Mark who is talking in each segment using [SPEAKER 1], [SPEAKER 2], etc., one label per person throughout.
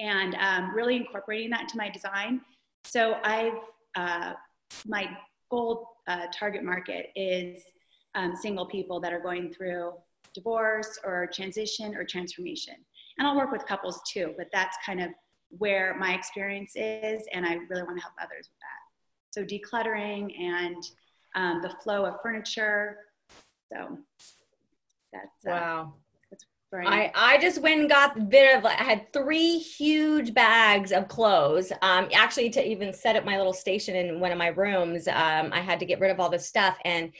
[SPEAKER 1] and um, really incorporating that into my design. So I've, uh, my goal uh, target market is um, single people that are going through divorce or transition or transformation. And I'll work with couples too, but that's kind of where my experience is, and I really want to help others with that. So decluttering and um, the flow of furniture. So that's
[SPEAKER 2] uh, wow. I, I just went and got a bit of I had three huge bags of clothes. Um, actually, to even set up my little station in one of my rooms, um, I had to get rid of all this stuff. And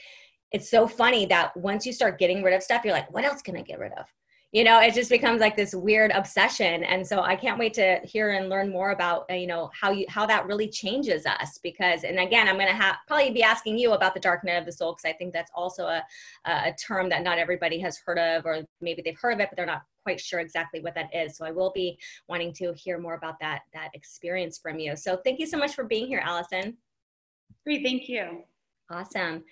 [SPEAKER 2] it's so funny that once you start getting rid of stuff, you're like, what else can I get rid of? You know it just becomes like this weird obsession. And so i can't wait to hear and learn more about uh, you know how you how that really changes us because and again i'm going to have probably be asking you about the dark night of the soul because i think that's also a, a term that not everybody has heard of or maybe they've heard of it but they're not quite sure exactly what that is. So i will be wanting to hear more about that that experience from you. So thank you so much for being here allison.
[SPEAKER 1] Great thank you.
[SPEAKER 2] Awesome.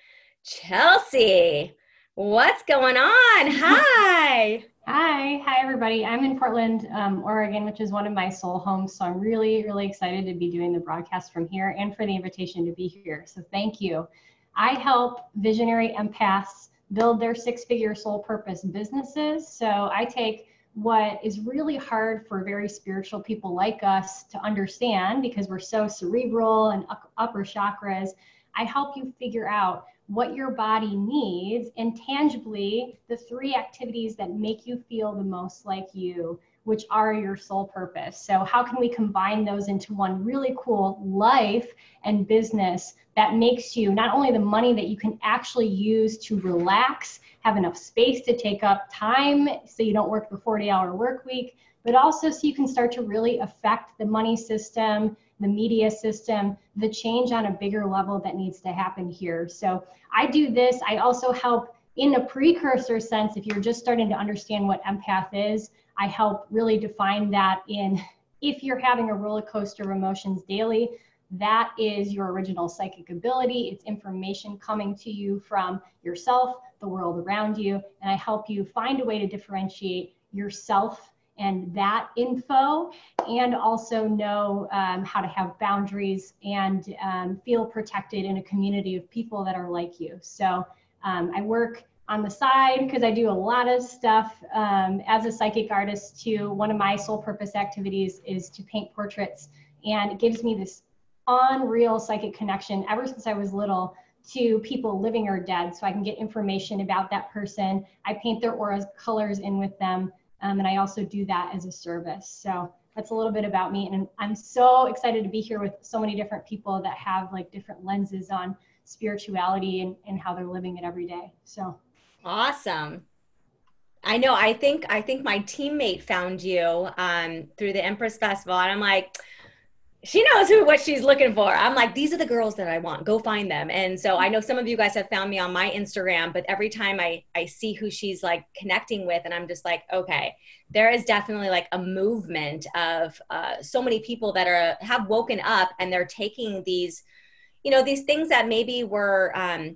[SPEAKER 2] Chelsea What's going on? Hi.
[SPEAKER 3] Hi. Hi, everybody. I'm in Portland, um, Oregon, which is one of my soul homes. So I'm really, really excited to be doing the broadcast from here and for the invitation to be here. So thank you. I help visionary empaths build their six figure soul purpose businesses. So I take what is really hard for very spiritual people like us to understand because we're so cerebral and upper chakras. I help you figure out what your body needs, and tangibly the three activities that make you feel the most like you, which are your sole purpose. So, how can we combine those into one really cool life and business that makes you not only the money that you can actually use to relax, have enough space to take up time so you don't work the 40 hour work week, but also so you can start to really affect the money system the media system, the change on a bigger level that needs to happen here. So I do this. I also help in a precursor sense, if you're just starting to understand what empath is, I help really define that in if you're having a roller coaster of emotions daily, that is your original psychic ability. It's information coming to you from yourself, the world around you, and I help you find a way to differentiate yourself and that info and also know um, how to have boundaries and um, feel protected in a community of people that are like you. So um, I work on the side because I do a lot of stuff um, as a psychic artist too. One of my sole purpose activities is to paint portraits and it gives me this unreal psychic connection ever since I was little to people living or dead so I can get information about that person. I paint their auras colors in with them um, and I also do that as a service. So that's a little bit about me. And I'm so excited to be here with so many different people that have like different lenses on spirituality and, and how they're living it every day. So
[SPEAKER 2] awesome. I know. I think I think my teammate found you um, through the Empress Festival, and I'm like, she knows who what she's looking for. I'm like, these are the girls that I want. Go find them. And so I know some of you guys have found me on my Instagram, but every time I I see who she's like connecting with, and I'm just like, okay, there is definitely like a movement of uh, so many people that are have woken up and they're taking these, you know, these things that maybe were um,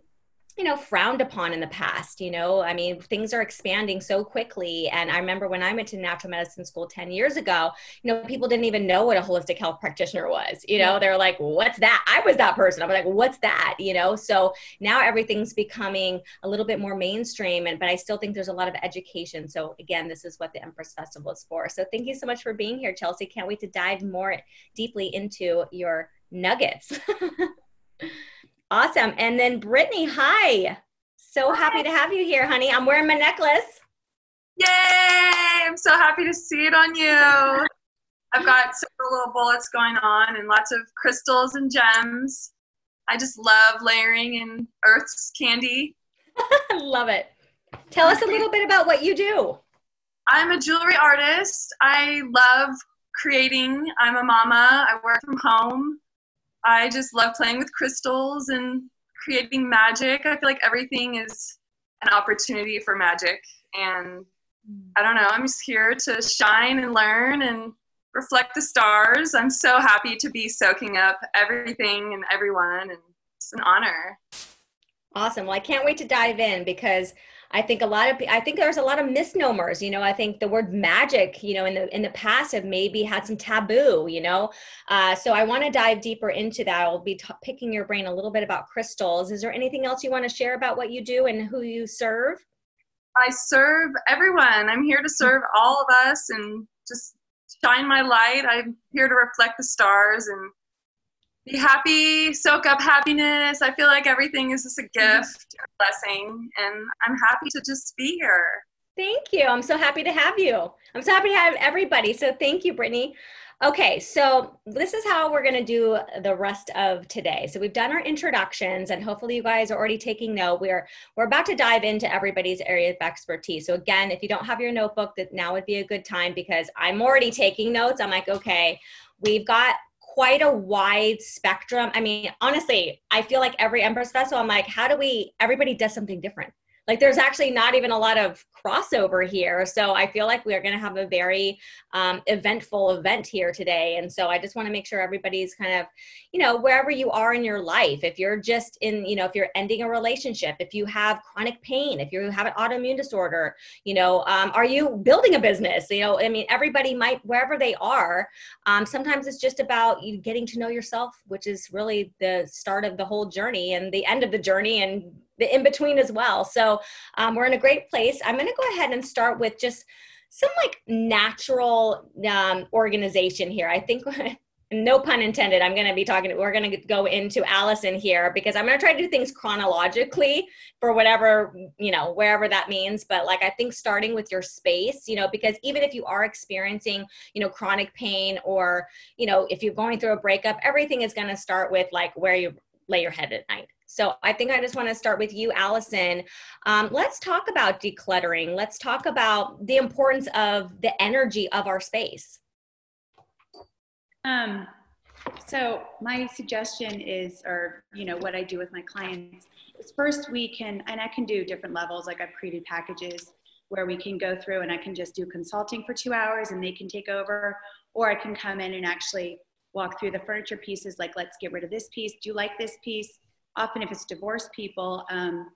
[SPEAKER 2] you know frowned upon in the past you know? I mean things are expanding so quickly. And i remember when i went to natural medicine school 10 years ago you know people didn't even know what a holistic health practitioner was you know? They're like what's that? I was that person. I'm like what's that? You know? So now everything's becoming a little bit more mainstream and but i still think there's a lot of education. So again this is what the empress festival is for. So thank you so much for being here chelsea. Can't wait to dive more deeply into your nuggets Awesome. And then Brittany, hi. So hi. happy to have you here, honey. I'm wearing my necklace.
[SPEAKER 4] Yay! I'm so happy to see it on you. I've got several little bullets going on and lots of crystals and gems. I just love layering in Earth's candy.
[SPEAKER 2] love it. Tell us a little bit about what you do.
[SPEAKER 4] I'm a jewelry artist. I love creating. I'm a mama. I work from home. I just love playing with crystals and creating magic. I feel like everything is an opportunity for magic. And I don't know, I'm just here to shine and learn and reflect the stars. I'm so happy to be soaking up everything and everyone, and it's an honor.
[SPEAKER 2] Awesome. Well, I can't wait to dive in because I think a lot of I think there's a lot of misnomers. You know, I think the word magic, you know, in the in the past have maybe had some taboo. You know, uh, so I want to dive deeper into that. I'll be t- picking your brain a little bit about crystals. Is there anything else you want to share about what you do and who you serve?
[SPEAKER 4] I serve everyone. I'm here to serve all of us and just shine my light. I'm here to reflect the stars and be happy, soak up happiness. I feel like everything is just a mm-hmm. gift, a blessing, and I'm happy to just be here.
[SPEAKER 2] Thank you. I'm so happy to have you. I'm so happy to have everybody. So thank you, Brittany. Okay, so this is how we're going to do the rest of today. So we've done our introductions, and hopefully you guys are already taking note. We're we're about to dive into everybody's area of expertise. So again, if you don't have your notebook, that now would be a good time because I'm already taking notes. I'm like, okay, we've got quite a wide spectrum. I mean, honestly, I feel like every Empress Festival, I'm like, how do we? Everybody does something different like there's actually not even a lot of crossover here. So i feel like we're going to have a very um, eventful event here today. And so i just want to make sure everybody's kind of you know wherever you are in your life if you're just in you know if you're ending a relationship if you have chronic pain if you have an autoimmune disorder you know um, are you building a business? You know i mean everybody might wherever they are um, sometimes it's just about you getting to know yourself which is really the start of the whole journey and the end of the journey and the in between as well. So um, we're in a great place. I'm going to go ahead and start with just some like natural um, organization here. I think. no pun intended i'm going to be talking we're going to go into allison here because i'm going to try to do things chronologically for whatever you know wherever that means but like i think starting with your space you know because even if you are experiencing you know chronic pain or you know if you're going through a breakup everything is going to start with like where you lay your head at night so I think I just want to start with you, Allison. Um, let's talk about decluttering. Let's talk about the importance of the energy of our space.
[SPEAKER 1] Um, so my suggestion is, or you know, what I do with my clients is first we can, and I can do different levels. Like I've created packages where we can go through and I can just do consulting for two hours and they can take over, or I can come in and actually walk through the furniture pieces. Like let's get rid of this piece. Do you like this piece? often if it's divorced people, um,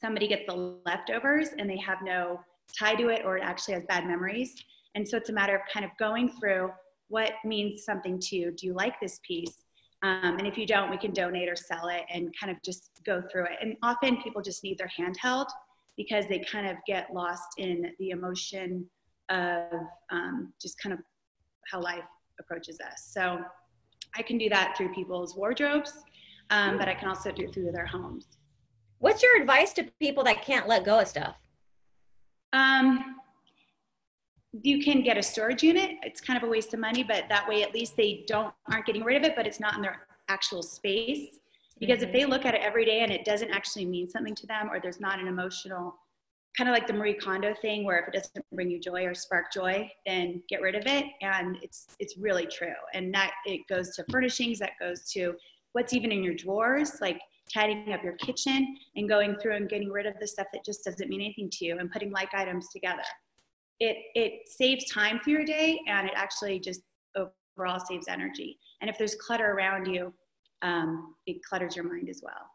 [SPEAKER 1] somebody gets the leftovers and they have no tie to it or it actually has bad memories. And so it's a matter of kind of going through what means something to you. Do you like this piece? Um, and if you don't, we can donate or sell it and kind of just go through it. And often people just need their handheld because they kind of get lost in the emotion of um, just kind of how life approaches us. So I can do that through people's wardrobes um, but I can also do it through their homes.
[SPEAKER 2] What's your advice to people that can't let go of stuff?
[SPEAKER 1] Um, you can get a storage unit. It's kind of a waste of money, but that way at least they don't aren't getting rid of it, but it's not in their actual space. Because mm-hmm. if they look at it every day and it doesn't actually mean something to them, or there's not an emotional, kind of like the Marie Kondo thing, where if it doesn't bring you joy or spark joy, then get rid of it. And it's it's really true. And that it goes to furnishings, that goes to what's even in your drawers, like tidying up your kitchen and going through and getting rid of the stuff that just doesn't mean anything to you and putting like items together. It, it saves time for your day and it actually just overall saves energy. And if there's clutter around you, um, it clutters your mind as well.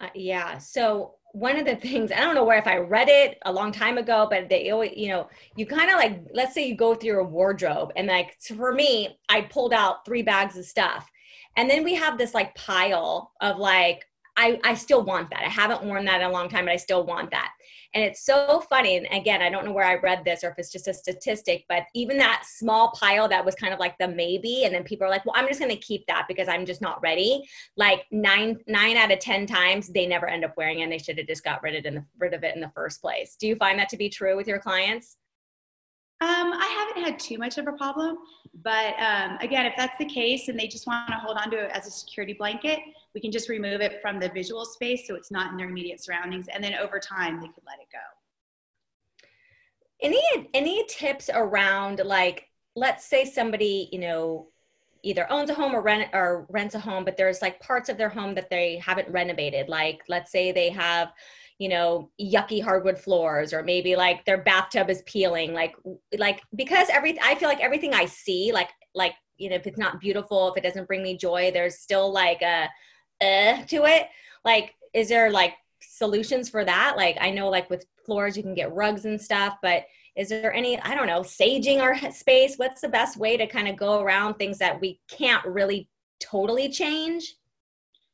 [SPEAKER 2] Uh, yeah. So one of the things I don't know where if I read it a long time ago, but they always, you know, you kind of like let's say you go through a wardrobe and like so for me, I pulled out three bags of stuff. And then we have this like pile of like, I, I still want that. I haven't worn that in a long time, but I still want that. And it's so funny. And again, I don't know where I read this or if it's just a statistic, but even that small pile that was kind of like the maybe, and then people are like, well, I'm just going to keep that because I'm just not ready. Like nine, nine out of 10 times they never end up wearing it and they should have just got rid of, it in the, rid of it in the first place. Do you find that to be true with your clients?
[SPEAKER 1] Um, I haven't had too much of a problem, but um, again, if that's the case and they just want to hold on to it as a security blanket, we can just remove it from the visual space so it's not in their immediate surroundings, and then over time they could let it go.
[SPEAKER 2] Any any tips around like, let's say somebody you know either owns a home or rent or rents a home, but there's like parts of their home that they haven't renovated. Like, let's say they have you know yucky hardwood floors or maybe like their bathtub is peeling like like because every i feel like everything i see like like you know if it's not beautiful if it doesn't bring me joy there's still like a uh to it like is there like solutions for that? Like I know like with floors you can get rugs and stuff, but is there any I don't know, saging our space? What's the best way to kind of go around things that we can't really totally change?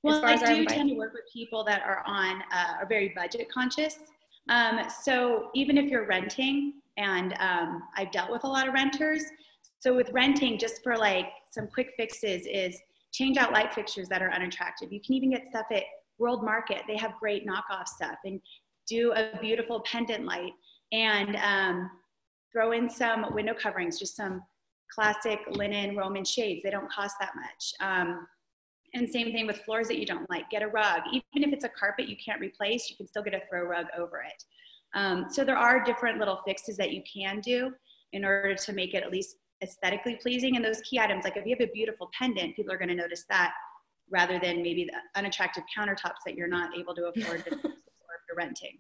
[SPEAKER 1] Well, I do tend to work with people that are on uh, are very budget conscious. Um, so even if you're renting, and um, I've dealt with a lot of renters. So with renting, just for like some quick fixes, is change out light fixtures that are unattractive. You can even get stuff at World Market. They have great knockoff stuff, and do a beautiful pendant light, and um, throw in some window coverings, just some classic linen Roman shades. They don't cost that much. Um, and same thing with floors that you don't like. Get a rug. Even if it's a carpet you can't replace, you can still get a throw rug over it. Um, so there are different little fixes that you can do in order to make it at least aesthetically pleasing. And those key items, like if you have a beautiful pendant, people are going to notice that rather than maybe the unattractive countertops that you're not able to afford to, or if you're renting.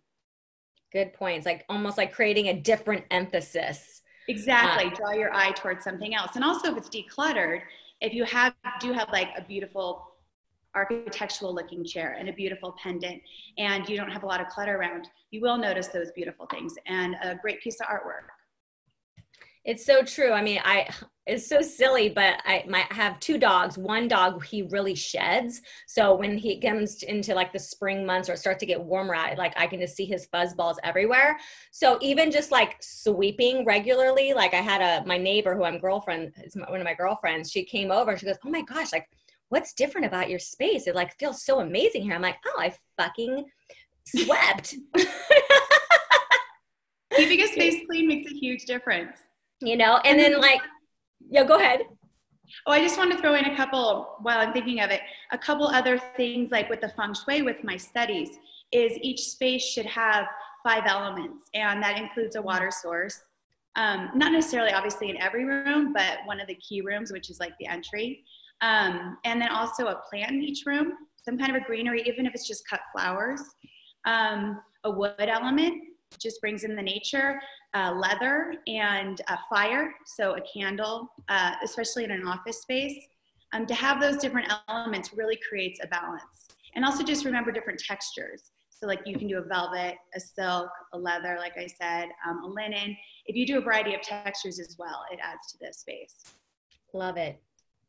[SPEAKER 2] Good points. Like almost like creating a different emphasis.
[SPEAKER 1] Exactly. Uh, Draw your eye towards something else. And also if it's decluttered, if you have do have like a beautiful architectural looking chair and a beautiful pendant and you don't have a lot of clutter around you will notice those beautiful things and a great piece of artwork
[SPEAKER 2] it's so true i mean i it's so silly but i might have two dogs one dog he really sheds so when he comes into like the spring months or start to get warmer I, like i can just see his fuzz balls everywhere so even just like sweeping regularly like i had a my neighbor who i'm girlfriend is one of my girlfriends she came over and she goes oh my gosh like what's different about your space? It like feels so amazing here. I'm like, oh, I fucking swept.
[SPEAKER 1] Keeping a space clean makes a huge difference.
[SPEAKER 2] You know, and then like, yeah, go ahead.
[SPEAKER 1] Oh, I just want to throw in a couple while I'm thinking of it. A couple other things like with the feng shui with my studies is each space should have five elements, and that includes a water source. Um, not necessarily obviously in every room, but one of the key rooms, which is like the entry. Um, and then also a plant in each room, some kind of a greenery, even if it's just cut flowers. Um, a wood element just brings in the nature, uh, leather and a fire, so a candle, uh, especially in an office space. Um, to have those different elements really creates a balance. And also just remember different textures. So like you can do a velvet, a silk, a leather, like I said, um, a linen. If you do a variety of textures as well, it adds to the space.
[SPEAKER 2] Love it.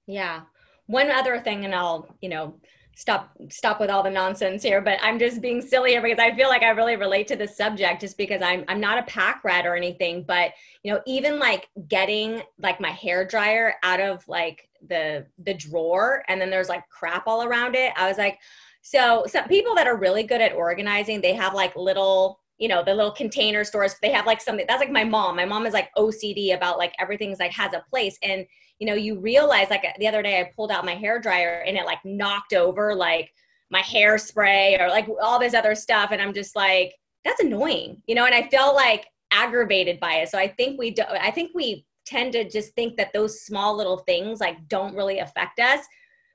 [SPEAKER 2] Yeah one other thing and i'll you know stop stop with all the nonsense here but i'm just being silly here because i feel like i really relate to this subject just because i'm i'm not a pack rat or anything but you know even like getting like my hair dryer out of like the the drawer and then there's like crap all around it i was like so some people that are really good at organizing they have like little you know the little container stores they have like something that's like my mom my mom is like ocd about like everything's like has a place and you know you realize like the other day i pulled out my hair dryer and it like knocked over like my hairspray or like all this other stuff. And i'm just like that's annoying you know and i felt like aggravated by it. So i think we do i think we tend to just think that those small little things like don't really affect us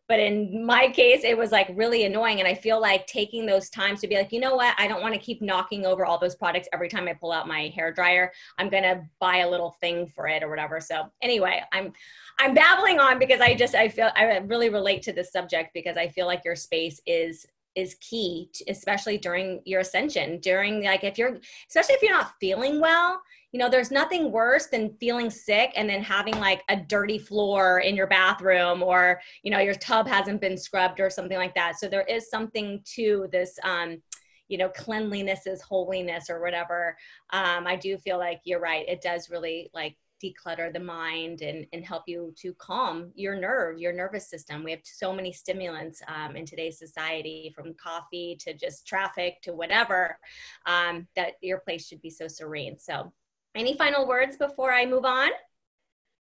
[SPEAKER 2] but in my case it was like really annoying and i feel like taking those times to be like you know what? I don't want to keep knocking over all those products every time i pull out my hair dryer. I'm gonna buy a little thing for it or whatever. So anyway i'm i'm babbling on because i just i feel i really relate to this subject because i feel like your space is is key to, especially during your ascension during like if you're especially if you're not feeling well you know there's nothing worse than feeling sick and then having like a dirty floor in your bathroom or you know your tub hasn't been scrubbed or something like that so there is something to this um you know cleanliness is holiness or whatever um i do feel like you're right it does really like declutter the mind and, and help you to calm your nerve, your nervous system. We have so many stimulants um, in today's society, from coffee to just traffic to whatever, um, that your place should be so serene. So any final words before I move on?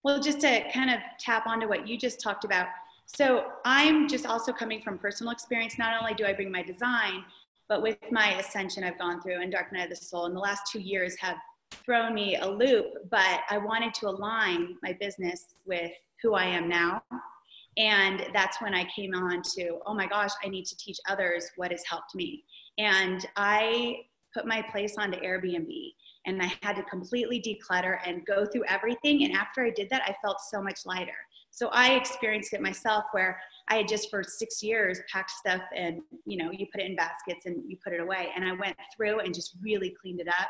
[SPEAKER 1] Well, just to kind of tap onto what you just talked about. So I'm just also coming from personal experience. Not only do I bring my design, but with my ascension I've gone through and Dark Night of the Soul in the last two years have thrown me a loop, but I wanted to align my business with who I am now. And that's when I came on to, oh my gosh, I need to teach others what has helped me. And I put my place onto Airbnb and I had to completely declutter and go through everything. And after I did that, I felt so much lighter. So I experienced it myself where I had just for six years packed stuff and, you know, you put it in baskets and you put it away. And I went through and just really cleaned it up.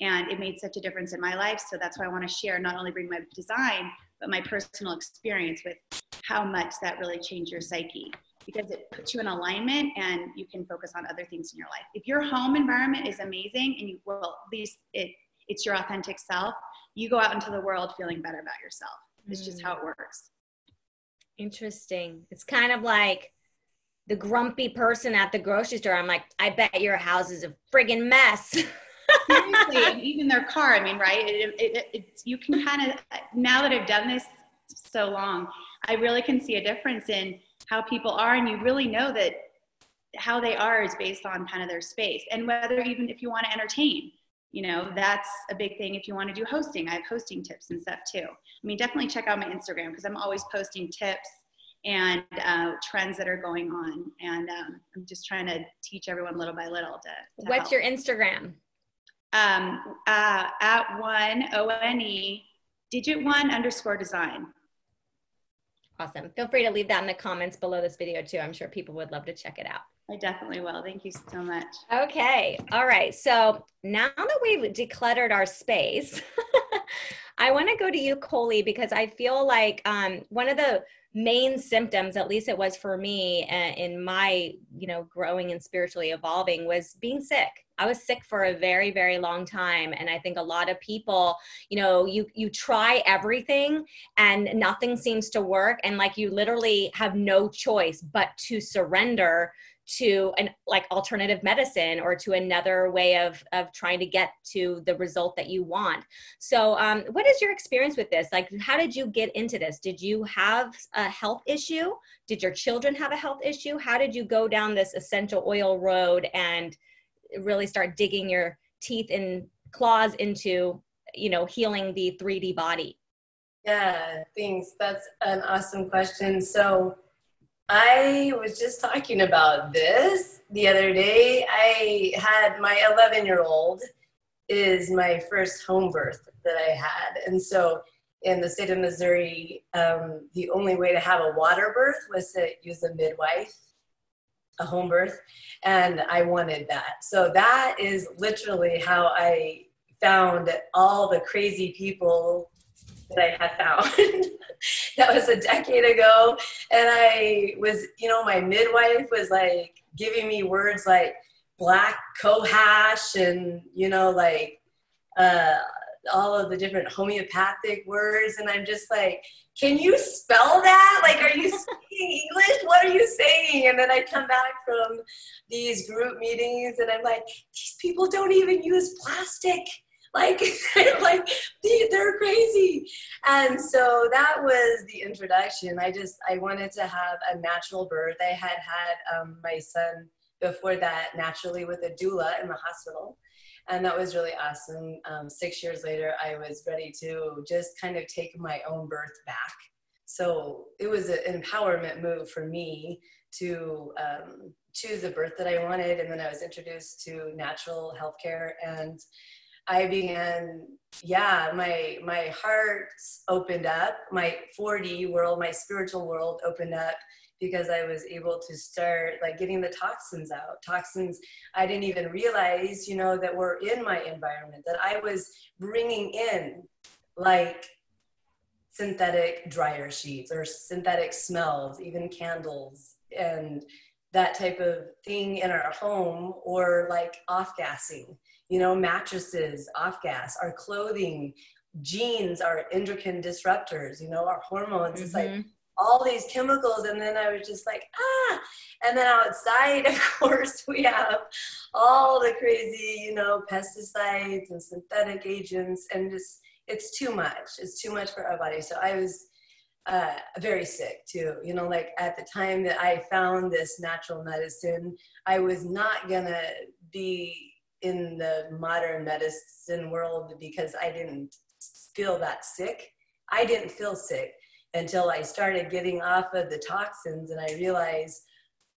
[SPEAKER 1] And it made such a difference in my life. So that's why I want to share, not only bring my design, but my personal experience with how much that really changed your psyche because it puts you in alignment and you can focus on other things in your life. If your home environment is amazing and you will at least it it's your authentic self, you go out into the world feeling better about yourself. It's mm. just how it works.
[SPEAKER 2] Interesting. It's kind of like the grumpy person at the grocery store. I'm like, I bet your house is a friggin' mess.
[SPEAKER 1] Seriously, and even their car. I mean, right? It, it, it, you can kind of now that I've done this so long, I really can see a difference in how people are, and you really know that how they are is based on kind of their space, and whether even if you want to entertain you know that's a big thing if you want to do hosting. I have hosting tips and stuff too. I mean definitely check out my instagram because i'm always posting tips and uh, trends that are going on. And um, i'm just trying to teach everyone little by little to,
[SPEAKER 2] to what's help. your instagram?
[SPEAKER 1] Um, uh, at one o-n-e digit one underscore design
[SPEAKER 2] awesome feel free to leave that in the comments below this video too i'm sure people would love to check it out
[SPEAKER 1] I definitely will. Thank you so much.
[SPEAKER 2] Okay. All right. So now that we've decluttered our space, I want to go to you, Coley, because I feel like um, one of the main symptoms, at least it was for me uh, in my, you know, growing and spiritually evolving, was being sick. I was sick for a very, very long time, and I think a lot of people, you know, you you try everything and nothing seems to work, and like you literally have no choice but to surrender to an like alternative medicine or to another way of of trying to get to the result that you want. So um, what is your experience with this? Like how did you get into this? Did you have a health issue? Did your children have a health issue? How did you go down this essential oil road and really start digging your teeth and claws into you know healing the 3d body
[SPEAKER 5] yeah thanks that's an awesome question so I was just talking about this the other day. I had my 11 year old is my first home birth that I had. And so in the state of Missouri, um, the only way to have a water birth was to use a midwife, a home birth. And I wanted that. So that is literally how I found all the crazy people that I had found. that was a decade ago. And I was, you know, my midwife was like giving me words like black cohosh and, you know, like uh, all of the different homeopathic words. And I'm just like, can you spell that? Like, are you speaking English? What are you saying? And then I come back from these group meetings and I'm like, these people don't even use plastic like like they're crazy and so that was the introduction i just i wanted to have a natural birth i had had um, my son before that naturally with a doula in the hospital and that was really awesome. Um, six years later i was ready to just kind of take my own birth back. So it was an empowerment move for me to um, choose the birth that i wanted. And then i was introduced to natural healthcare and I began, yeah, my my heart opened up, my 4D world, my spiritual world opened up because I was able to start like getting the toxins out. Toxins I didn't even realize, you know, that were in my environment that I was bringing in like synthetic dryer sheets or synthetic smells, even candles and that type of thing in our home or like off gassing you know, mattresses, off gas, our clothing, jeans our endocrine disruptors, you know, our hormones. Mm-hmm. It's like mm-hmm. all these chemicals. And then I was just like, ah. And then outside, of course, we have all the crazy, you know, pesticides and synthetic agents. And just, it's too much. It's too much for our body. So I was uh, very sick too. You know, like at the time that I found this natural medicine, I was not gonna be in the modern medicine world because I didn't feel that sick. I didn't feel sick until I started getting off of the toxins and I realized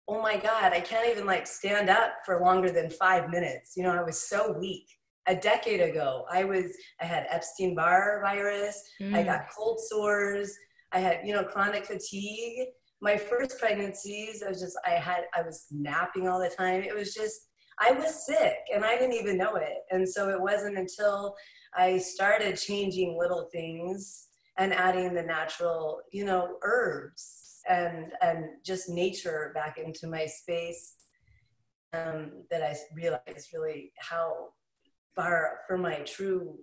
[SPEAKER 5] oh my God, I can't even like stand up for longer than five minutes. You know, I was so weak. A decade ago, I was, I had Epstein Barr virus, mm. I got cold sores, I had, you know, chronic fatigue. My first pregnancies, I was just, I had, I was napping all the time. It was just, I was sick and I didn't even know it. And so it wasn't until I started changing little things and adding the natural, you know, herbs and and just nature back into my space um, that I realized really how far from my true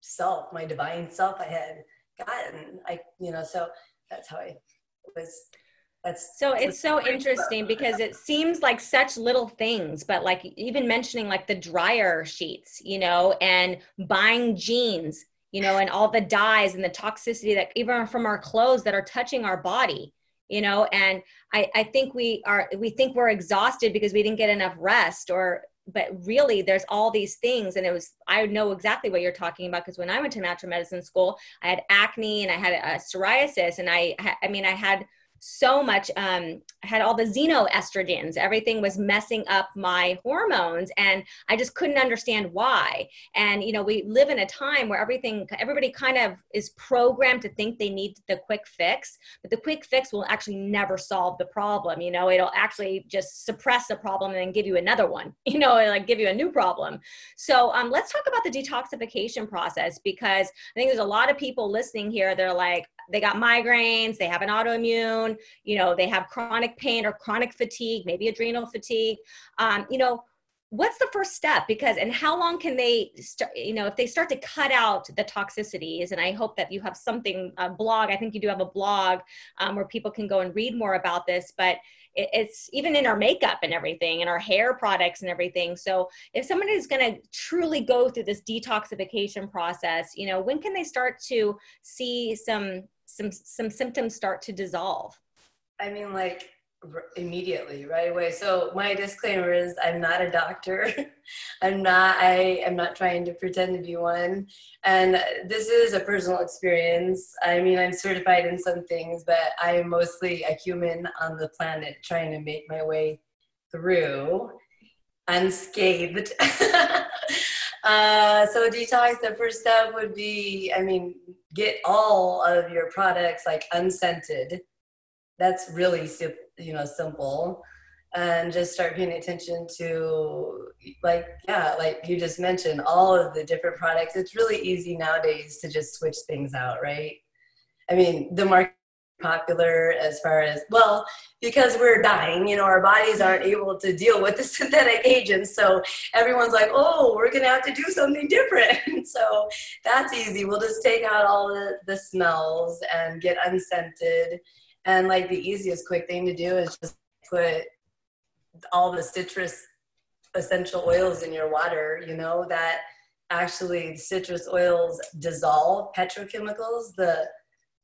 [SPEAKER 5] self, my divine self, I had gotten. I you know so that's how I was. That's,
[SPEAKER 2] so it's so interesting because it seems like such little things but like even mentioning like the dryer sheets you know and buying jeans you know and all the dyes and the toxicity that even from our clothes that are touching our body you know and i i think we are we think we're exhausted because we didn't get enough rest or but really there's all these things and it was i know exactly what you're talking about because when i went to natural medicine school i had acne and i had a, psoriasis and i i mean i had so much um had all the xenoestrogens. Everything was messing up my hormones and i just couldn't understand why. And you know we live in a time where everything everybody kind of is programmed to think they need the quick fix but the quick fix will actually never solve the problem you know? It'll actually just suppress the problem and then give you another one you know like give you a new problem. So um, let's talk about the detoxification process because i think there's a lot of people listening here they're like they got migraines, they have an autoimmune, you know, they have chronic pain or chronic fatigue, maybe adrenal fatigue. Um, you know, what's the first step because and how long can they start you know if they start to cut out the toxicities and i hope that you have something a blog i think you do have a blog um, where people can go and read more about this but it, it's even in our makeup and everything and our hair products and everything so if someone is going to truly go through this detoxification process you know when can they start to see some some some symptoms start to dissolve.
[SPEAKER 5] I mean like immediately right away. So my disclaimer is i'm not a doctor. I'm not i am not trying to pretend to be one. And this is a personal experience. I mean i'm certified in some things but i am mostly a human on the planet trying to make my way through unscathed uh, so detox the first step would be i mean get all of your products like unscented. That's really you know simple. And just start paying attention to like yeah like you just mentioned all of the different products. It's really easy nowadays to just switch things out right? I mean the market popular as far as well because we're dying you know our bodies aren't able to deal with the synthetic agents. So everyone's like oh we're gonna have to do something different. So that's easy. We'll just take out all the, the smells and get unscented. And like the easiest quick thing to do is just put all the citrus essential oils in your water you know that actually citrus oils dissolve petrochemicals the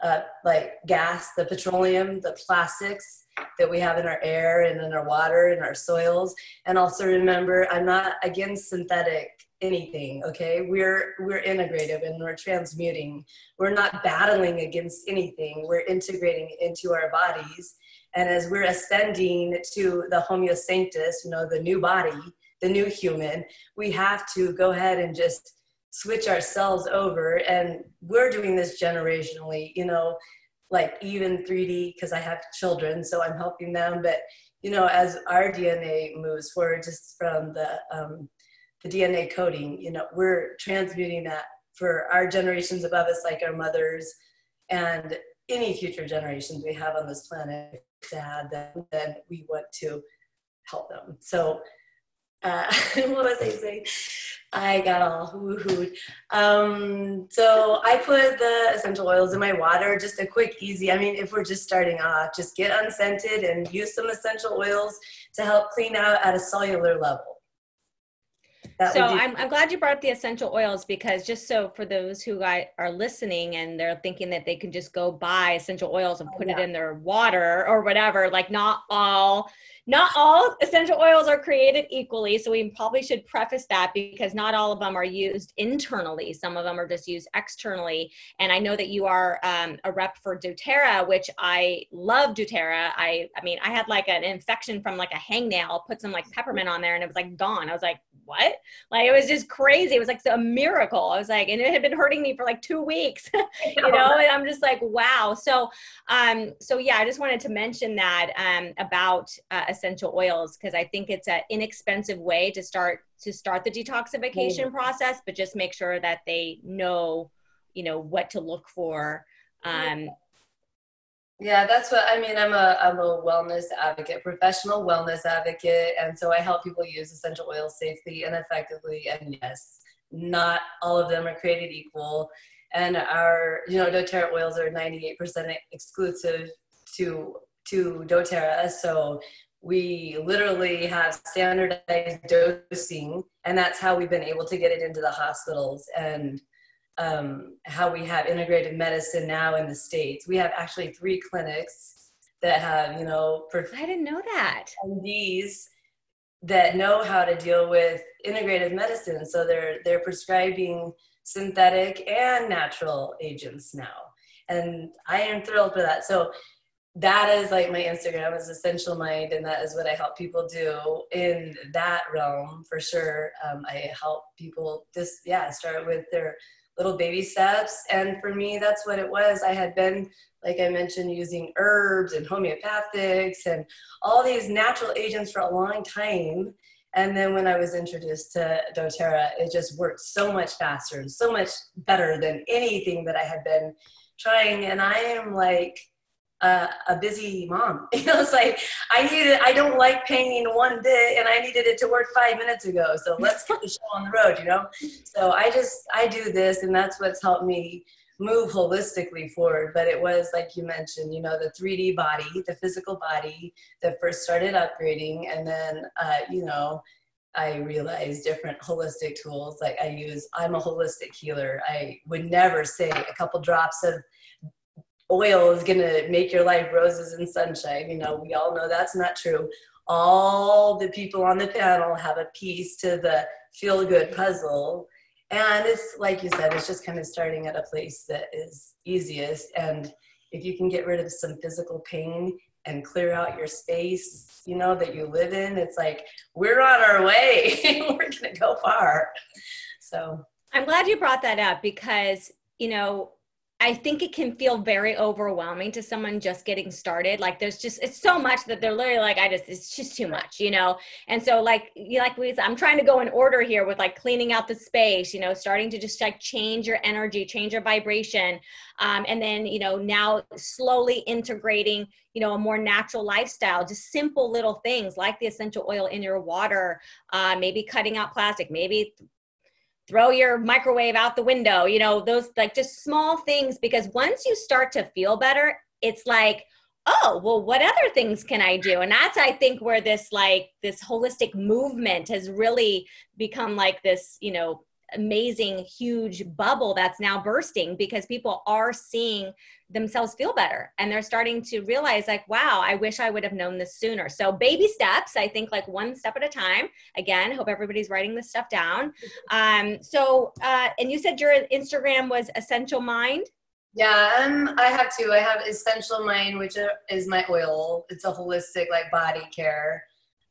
[SPEAKER 5] uh, like gas, the petroleum, the plastics that we have in our air and in our water and our soils. And also remember, I'm not against synthetic anything, okay? We're we're integrative and we're transmuting. We're not battling against anything. We're integrating into our bodies. And as we're ascending to the Sanctus, you know, the new body, the new human, we have to go ahead and just switch ourselves over and we're doing this generationally you know like even 3d because i have children so i'm helping them but you know as our dna moves forward just from the um, the dna coding you know we're transmuting that for our generations above us like our mothers and any future generations we have on this planet to have them then we want to help them. So uh, what was I saying? I got all hoo-hooed. Um, so I put the essential oils in my water, just a quick, easy. I mean, if we're just starting off, just get unscented and use some essential oils to help clean out at a cellular level. That
[SPEAKER 2] so
[SPEAKER 5] be-
[SPEAKER 2] I'm, I'm glad you brought up the essential oils because just so for those who are listening and they're thinking that they can just go buy essential oils and
[SPEAKER 5] Oh,
[SPEAKER 2] put
[SPEAKER 5] yeah.
[SPEAKER 2] it in their water or whatever, like not all not all essential oils are created equally. So we probably should preface that because not all of them are used internally. Some of them are just used externally. And I know that you are um, a rep for doTERRA, which I love doTERRA. I, I mean, I had like an infection from like a hangnail, put some like peppermint on there and it was like gone. I was like, what? Like it was just crazy. It was like a miracle. I was like, and it had been hurting me for like two weeks, you know, and I'm just like, wow. So, um, so yeah, I just wanted to mention that um, about uh, essential oils because I think it's an inexpensive way to start to start the detoxification process, but just make sure that they know, you know, what to look for. Um,
[SPEAKER 5] Yeah, that's what I mean. I'm a I'm a wellness advocate, professional wellness advocate, and so I help people use essential oils safely and effectively. And yes, not all of them are created equal. And our you know DoTerra oils are 98% exclusive to to DoTerra, so we literally have standardized dosing, and that's how we've been able to get it into the hospitals and um, how we have integrated medicine now in the states. We have actually three clinics that have, you know,
[SPEAKER 2] I didn't know that.
[SPEAKER 5] MDs that know how to deal with integrative medicine. So they're they're prescribing synthetic and natural agents now, and I am thrilled for that. So that is like my Instagram is Essential Mind, and that is what I help people do in that realm for sure. Um, I help people just yeah start with their little baby steps, and for me that's what it was. I had been like I mentioned using herbs and homeopathics and all these natural agents for a long time. And then when I was introduced to doTERRA, it just worked so much faster and so much better than anything that I had been trying. And I am like a, a busy mom. You know, it's like I needed, I don't like painting one bit and I needed it to work five minutes ago. So let's get the show on the road, you know? So I just, I do this and that's what's helped me move holistically forward. But it was like you mentioned, you know, the 3D body, the physical body that first started upgrading. And then, uh, you know, I realized different holistic tools. Like I use, I'm a holistic healer. I would never say a couple drops of oil is going to make your life roses and sunshine. You know, we all know that's not true. All the people on the panel have a piece to the feel good puzzle. And it's like you said, it's just kind of starting at a place that is easiest. And if you can get rid of some physical pain and clear out your space, you know, that you live in, it's like we're on our way. we're going to go far. So,
[SPEAKER 2] I'm glad you brought that up because, you know, I think it can feel very overwhelming to someone just getting started. Like there's just it's so much that they're literally like, I just it's just too much, you know. And so like you like we I'm trying to go in order here with like cleaning out the space, you know, starting to just like change your energy, change your vibration, um, and then you know now slowly integrating you know a more natural lifestyle just simple little things like the essential oil in your water uh, maybe cutting out plastic maybe throw your microwave out the window you know those like just small things because once you start to feel better it's like oh well what other things can i do? And that's i think where this like this holistic movement has really become like this you know amazing huge bubble that's now bursting because people are seeing themselves feel better and they're starting to realize like wow i wish i would have known this sooner. So baby steps i think like one step at a time. Again hope everybody's writing this stuff down. Um so uh and you said your instagram was essential mind?
[SPEAKER 5] Yeah, um, I have two. I have Essential Mind, which is my oil. It's a holistic, like body care,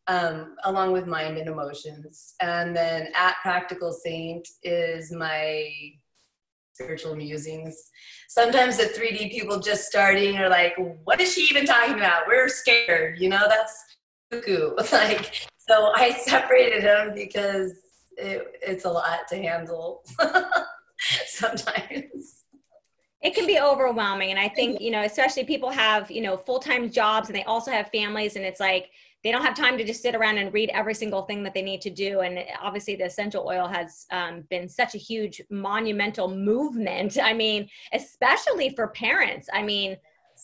[SPEAKER 5] um, along with mind and emotions. And then at Practical Saint is my spiritual musings. Sometimes the 3D people just starting are like, "What is she even talking about? We're scared." You know, that's cuckoo. Like, so I separated them because it, it's a lot to handle sometimes.
[SPEAKER 2] it can be overwhelming and i think you know especially people have you know full-time jobs and they also have families and it's like they don't have time to just sit around and read every single thing that they need to do. And obviously the essential oil has um, been such a huge monumental movement. I mean especially for parents. I mean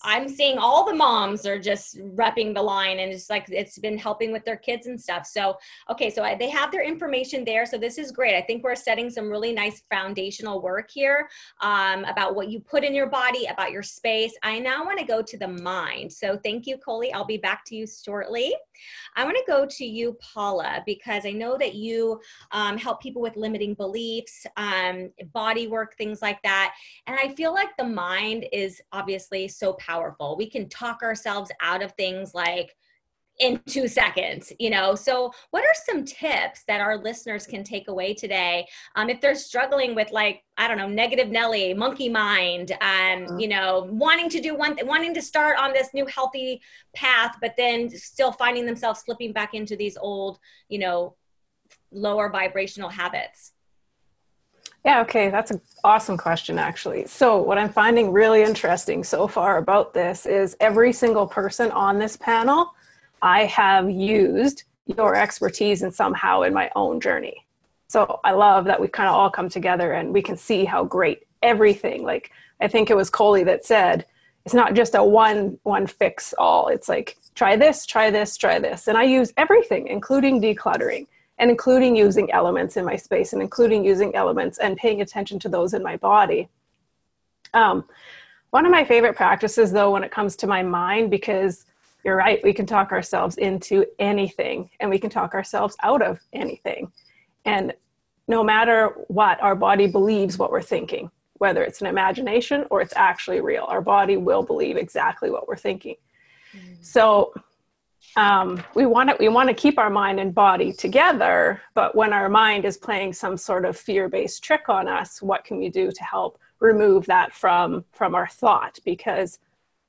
[SPEAKER 2] I'm seeing all the moms are just repping the line and it's like it's been helping with their kids and stuff. So, okay, so I, they have their information there. So this is great. I think we're setting some really nice foundational work here um, about what you put in your body, about your space. I now want to go to the mind. So thank you, Coley. I'll be back to you shortly. I want to go to you, Paula, because I know that you um, help people with limiting beliefs, um, body work, things like that. And I feel like the mind is obviously so powerful. We can talk ourselves out of things like, in two seconds you know? So what are some tips that our listeners can take away today um, if they're struggling with like i don't know negative nelly monkey mind um, you know wanting to do one th- wanting to start on this new healthy path but then still finding themselves slipping back into these old you know lower vibrational habits
[SPEAKER 6] yeah, okay, that's an awesome question, actually. So, what I'm finding really interesting so far about this is every single person on this panel I have used your expertise in somehow in my own journey. So I love that we kind of all come together and we can see how great everything, like I think it was Coley that said, it's not just a one one fix all. It's like try this, try this, try this. And I use everything, including decluttering and including using elements in my space and including using elements and paying attention to those in my body. Um, one of my favorite practices, though, when it comes to my mind, because you're right. We can talk ourselves into anything and we can talk ourselves out of anything. And no matter what, our body believes what we're thinking, whether it's an imagination or it's actually real. Our body will believe exactly what we're thinking. Mm. So um, we want to we want to keep our mind and body together. But when our mind is playing some sort of fear-based trick on us, what can we do to help remove that from from our thought? Because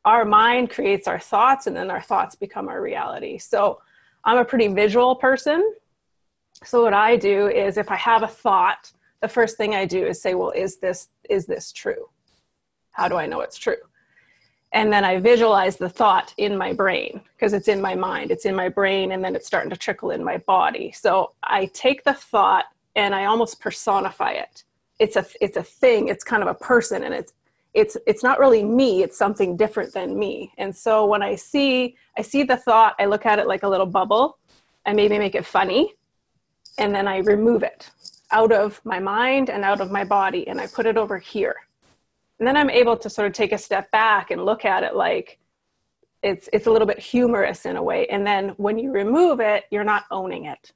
[SPEAKER 6] our mind creates our thoughts and then our thoughts become our reality. So I'm a pretty visual person. So what I do is if I have a thought, the first thing I do is say, well, is this is this true? How do I know it's true? And then I visualize the thought in my brain because it's in my mind, it's in my brain, and then it's starting to trickle in my body. So I take the thought and I almost personify it. It's a it's a thing, it's kind of a person, and it's it's it's not really me it's something different than me and so when i see i see the thought i look at it like a little bubble i maybe make it funny and then i remove it out of my mind and out of my body and i put it over here and then i'm able to sort of take a step back and look at it like it's it's a little bit humorous in a way and then when you remove it you're not owning it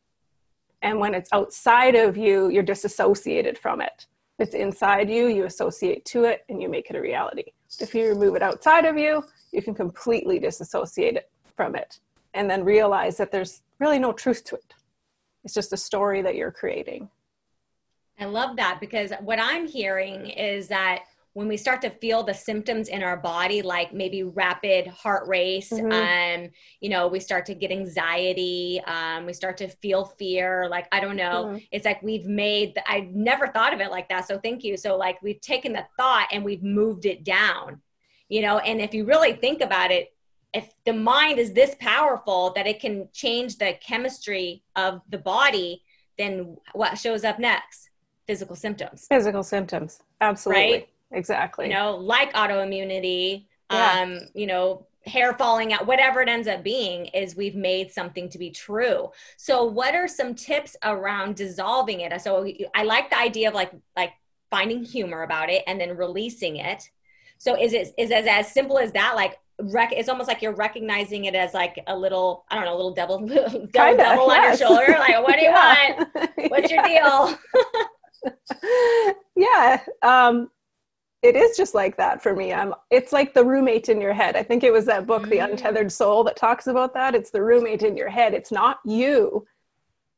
[SPEAKER 6] and when it's outside of you you're disassociated from it it's inside you, you associate to it and you make it a reality. If you remove it outside of you, you can completely disassociate it from it and then realize that there's really no truth to it. It's just a story that you're creating.
[SPEAKER 2] I love that because what I'm hearing is that when we start to feel the symptoms in our body like maybe rapid heart race mm-hmm. um you know we start to get anxiety um we start to feel fear like i don't know mm-hmm. it's like we've made the, i never thought of it like that so thank you so like we've taken the thought and we've moved it down you know and if you really think about it if the mind is this powerful that it can change the chemistry of the body then what shows up next physical symptoms
[SPEAKER 6] physical symptoms absolutely right? Exactly.
[SPEAKER 2] You know like autoimmunity yeah. um you know hair falling out whatever it ends up being is we've made something to be true. So what are some tips around dissolving it? So i like the idea of like like finding humor about it and then releasing it. So is it is it as simple as that? Like rec- it's almost like you're recognizing it as like a little i don't know a little devil devil, Kinda, devil yes. on your shoulder. Like what do you yeah. want? What's your deal?
[SPEAKER 6] Yeah um it is just like that for me. I'm it's like the roommate in your head. I think it was that book, mm. The Untethered Soul, that talks about that. It's the roommate in your head. It's not you.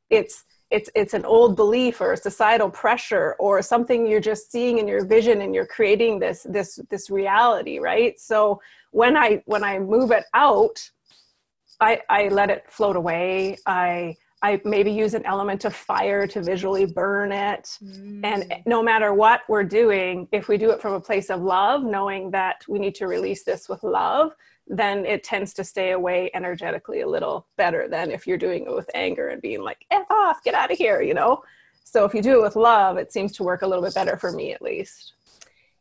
[SPEAKER 6] It's it's it's an old belief or a societal pressure or something you're just seeing in your vision and you're creating this this this reality, right? So when I when I move it out, I I let it float away. I I maybe use an element of fire to visually burn it. Mm. And no matter what we're doing, if we do it from a place of love, knowing that we need to release this with love, then it tends to stay away energetically a little better than if you're doing it with anger and being like, F off, get out of here, you know? So if you do it with love, it seems to work a little bit better for me at least.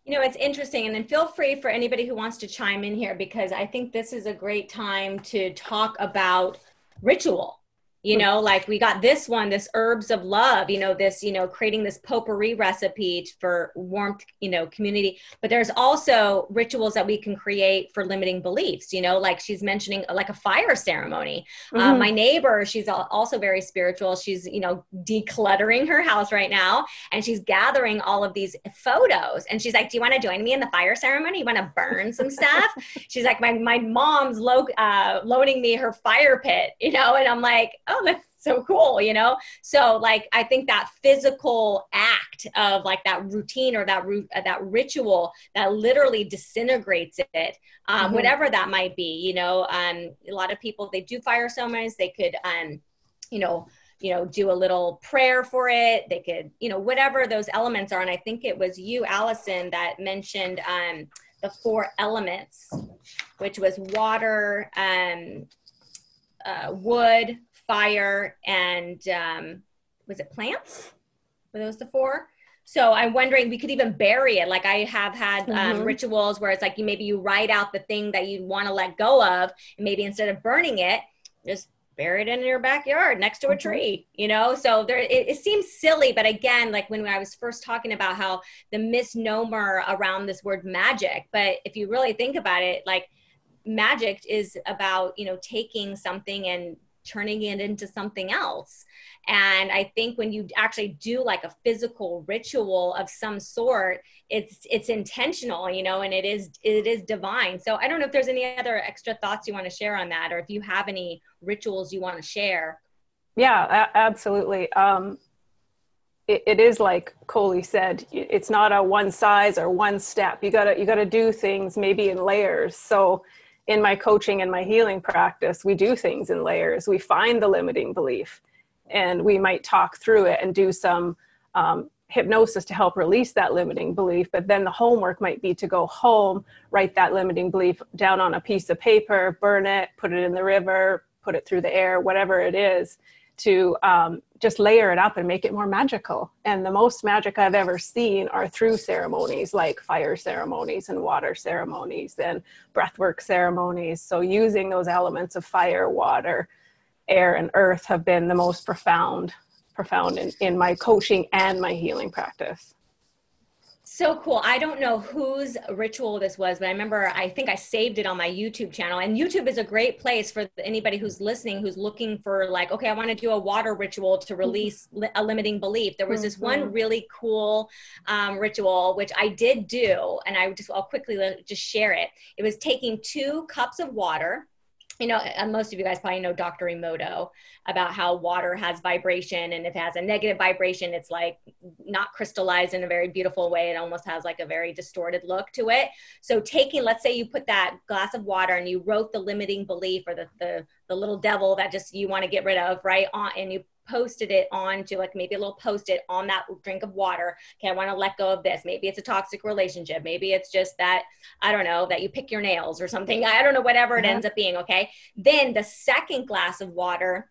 [SPEAKER 2] You know, it's interesting. And then feel free for anybody who wants to chime in here because I think this is a great time to talk about ritual you know like we got this one this herbs of love you know this you know creating this potpourri recipe for warmth you know community. But there's also rituals that we can create for limiting beliefs you know like she's mentioning like a fire ceremony. Uh, mm-hmm. my neighbor she's also very spiritual. She's you know decluttering her house right now and she's gathering all of these photos. And she's like do you want to join me in the fire ceremony? You want to burn some stuff? She's like my, my mom's lo- uh, loaning me her fire pit you know? And i'm like oh, that's so cool, you know? So like, I think that physical act of like that routine or that root, uh, that ritual that literally disintegrates it, um, mm-hmm. whatever that might be, you know, um, a lot of people, they do fire ceremonies, they could, um, you know, you know, do a little prayer for it. They could, you know, whatever those elements are. And I think it was you, Allison, that mentioned um, the four elements, which was water, um, uh, wood, fire, and um, was it plants? Were those the four? So I'm wondering, we could even bury it. Like I have had um, mm-hmm. rituals where it's like you maybe you write out the thing that you want to let go of, and maybe instead of burning it, just bury it in your backyard next to a mm-hmm. tree. You know, so there it, it seems silly, but again, like when I was first talking about how the misnomer around this word magic, but if you really think about it, like magic is about you know taking something and turning it into something else. And I think when you actually do like a physical ritual of some sort, it's it's intentional, you know, and it is it is divine. So I don't know if there's any other extra thoughts you want to share on that, or if you have any rituals you want to share.
[SPEAKER 6] Yeah, absolutely. Um, it, it is like Coley said, it's not a one size or one step. You gotta you gotta do things maybe in layers. So in my coaching and my healing practice, we do things in layers. We find the limiting belief and we might talk through it and do some um, hypnosis to help release that limiting belief. But then the homework might be to go home, write that limiting belief down on a piece of paper, burn it, put it in the river, put it through the air, whatever it is, to um, just layer it up and make it more magical. And the most magic I've ever seen are through ceremonies like fire ceremonies and water ceremonies and breathwork ceremonies. So using those elements of fire, water, air, and earth have been the most profound, profound in, in my coaching and my healing practice.
[SPEAKER 2] So cool. I don't know whose ritual this was, but I remember I think I saved it on my YouTube channel. And YouTube is a great place for anybody who's listening who's looking for, like, okay, I want to do a water ritual to mm-hmm. release li- a limiting belief. There was this mm-hmm. one really cool um, ritual, which I did do. And I just, I'll quickly just share it. It was taking two cups of water you know, uh, most of you guys probably know Dr. Emoto about how water has vibration, and if it has a negative vibration, it's like not crystallized in a very beautiful way. It almost has like a very distorted look to it. So, taking, let's say you put that glass of water and you wrote the limiting belief or the the, the little devil that just you want to get rid of, right? On and you posted it onto like maybe a little post it on that drink of water. Okay, I want to let go of this. Maybe it's a toxic relationship. Maybe it's just that, I don't know, that you pick your nails or something. I don't know, whatever it uh-huh. ends up being. Okay. Then the second glass of water,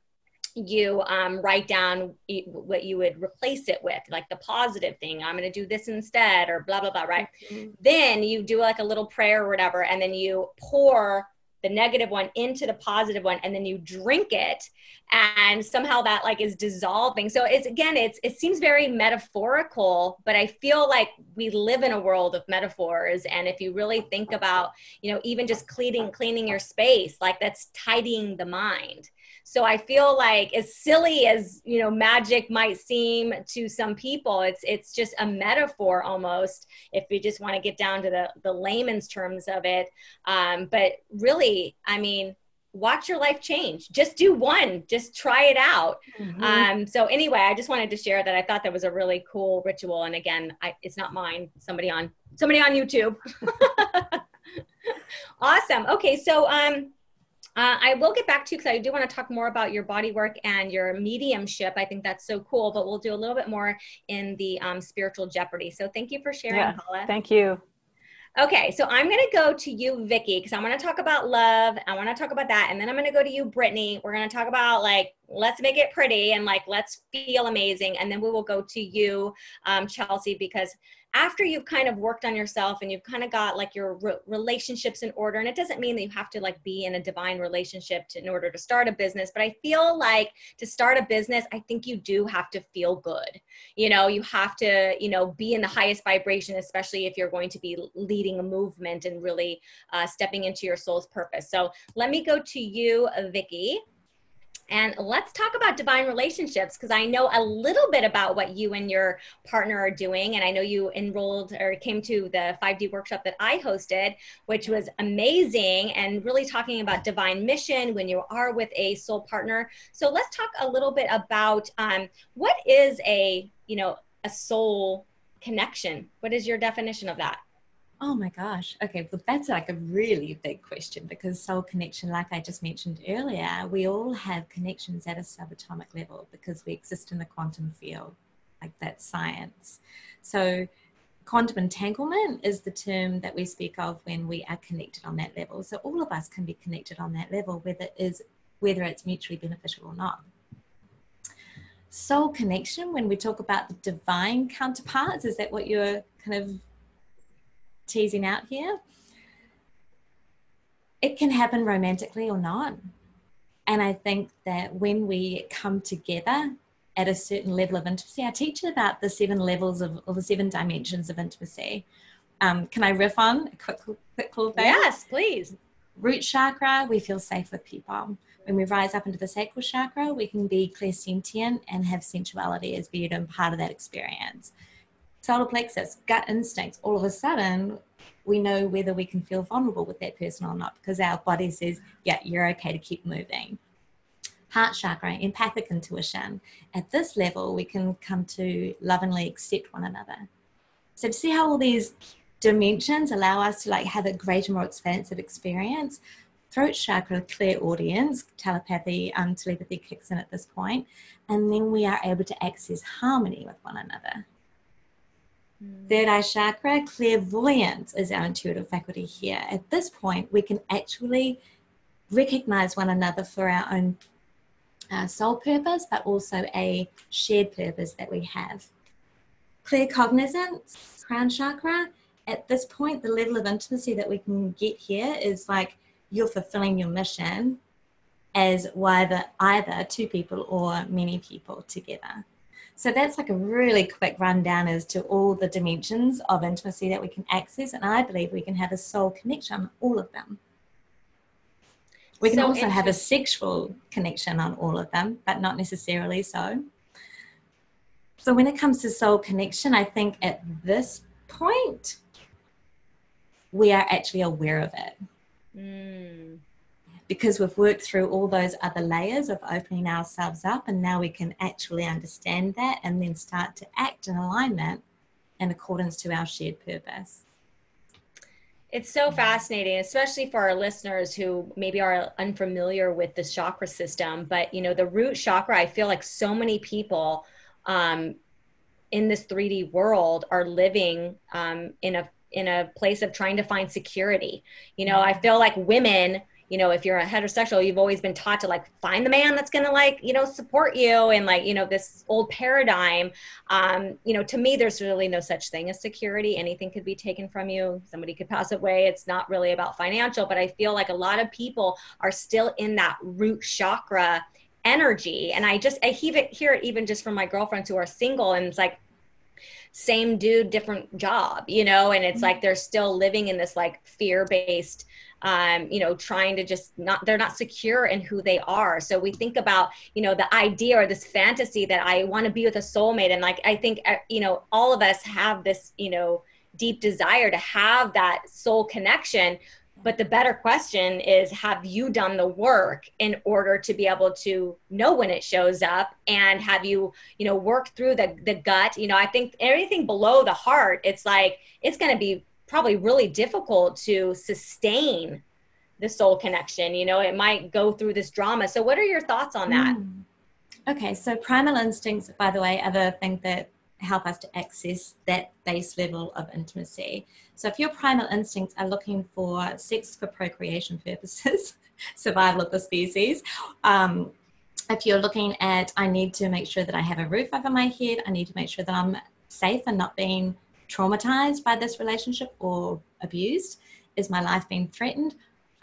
[SPEAKER 2] you um, write down what you would replace it with, like the positive thing. I'm going to do this instead, or blah, blah, blah, right? Mm-hmm. Then you do like a little prayer or whatever, and then you pour the negative one into the positive one and then you drink it and somehow that like is dissolving. So it's again it's it seems very metaphorical but i feel like we live in a world of metaphors and if you really think about you know even just cleaning cleaning your space like that's tidying the mind so I feel like as silly as, you know, magic might seem to some people, it's it's just a metaphor almost if you just want to get down to the the layman's terms of it. Um, but really, I mean, watch your life change. Just do one. Just try it out. Mm-hmm. Um, so anyway, I just wanted to share that I thought that was a really cool ritual. And again, I, it's not mine. Somebody on somebody on YouTube. awesome. Okay, so um, uh, I will get back to you because I do want to talk more about your body work and your mediumship. I think that's so cool, but we'll do a little bit more in the um, spiritual jeopardy. So thank you for sharing, yeah,
[SPEAKER 6] Paula. Thank you.
[SPEAKER 2] Okay, so I'm going to go to you, Vicki, because I want to talk about love. I want to talk about that. And then I'm going to go to you, Brittany. We're going to talk about like let's make it pretty and like let's feel amazing and then we will go to you um, chelsea because after you've kind of worked on yourself and you've kind of got like your re- relationships in order and it doesn't mean that you have to like be in a divine relationship to, in order to start a business but i feel like to start a business i think you do have to feel good. You know you have to you know be in the highest vibration especially if you're going to be leading a movement and really uh, stepping into your soul's purpose. So let me go to you vicki and let's talk about divine relationships because I know a little bit about what you and your partner are doing. And I know you enrolled or came to the 5D workshop that I hosted, which was amazing and really talking about divine mission when you are with a soul partner. So let's talk a little bit about um, what is a, you know, a soul connection? What is your definition of that?
[SPEAKER 7] Oh my gosh. Okay, well, that's like a really big question because soul connection, like I just mentioned earlier, we all have connections at a subatomic level because we exist in the quantum field. Like that's science. So, quantum entanglement is the term that we speak of when we are connected on that level. So, all of us can be connected on that level, whether it is whether it's mutually beneficial or not. Soul connection, when we talk about the divine counterparts, is that what you're kind of teasing out here, it can happen romantically or not. And I think that when we come together at a certain level of intimacy, I teach about the seven levels of, or the seven dimensions of intimacy. Um, can I riff on a quick, quick little thing?
[SPEAKER 2] Yes, please.
[SPEAKER 7] Root chakra, we feel safe with people. When we rise up into the sacral chakra, we can be clairsentient and have sensuality as being part of that experience solar plexus, gut instincts, all of a sudden we know whether we can feel vulnerable with that person or not because our body says, yeah, you're okay to keep moving. Heart chakra, empathic intuition. At this level, we can come to lovingly accept one another. So to see how all these dimensions allow us to like have a greater, more expansive experience. Throat chakra, clairaudience, telepathy, um, telepathy kicks in at this point, and then we are able to access harmony with one another. Third eye chakra, clairvoyance is our intuitive faculty here. At this point, we can actually recognize one another for our own uh, soul purpose, but also a shared purpose that we have. Claircognizance, crown chakra, at this point, the level of intimacy that we can get here is like you're fulfilling your mission as either, either two people or many people together. So that's like a really quick rundown as to all the dimensions of intimacy that we can access. And I believe we can have a soul connection on all of them. We can so also have a sexual connection on all of them, but not necessarily so. So when it comes to soul connection, I think at this point, we are actually aware of it. Mm because we've worked through all those other layers of opening ourselves up and now we can actually understand that and then start to act in alignment in accordance to our shared purpose.
[SPEAKER 2] It's so fascinating, especially for our listeners who maybe are unfamiliar with the chakra system. But you know, the root chakra, I feel like so many people um, in this 3D world are living um, in a in a place of trying to find security. You know, I feel like women you know if you're a heterosexual you've always been taught to like find the man that's going to like you know support you and like you know this old paradigm. Um you know to me there's really no such thing as security. Anything could be taken from you. Somebody could pass away. It's not really about financial but i feel like a lot of people are still in that root chakra energy. And i just i hear it, hear it even just from my girlfriends who are single and it's like same dude different job you know? And it's mm-hmm. like they're still living in this like fear based um, you know, trying to just not, they're not secure in who they are. So we think about, you know, the idea or this fantasy that I want to be with a soulmate. And like, I think, uh, you know, all of us have this, you know, deep desire to have that soul connection. But the better question is have you done the work in order to be able to know when it shows up and have you, you know, worked through the, the gut? You know, I think everything below the heart, it's like, it's going to be probably really difficult to sustain the soul connection. You know, it might go through this drama. So, what are your thoughts on that? Mm.
[SPEAKER 7] Okay, so primal instincts, by the way, are the thing that help us to access that base level of intimacy. So, if your primal instincts are looking for sex for procreation purposes, survival of the species, um, if you're looking at, I need to make sure that I have a roof over my head, I need to make sure that I'm safe and not being traumatized by this relationship or abused. Is my life being threatened?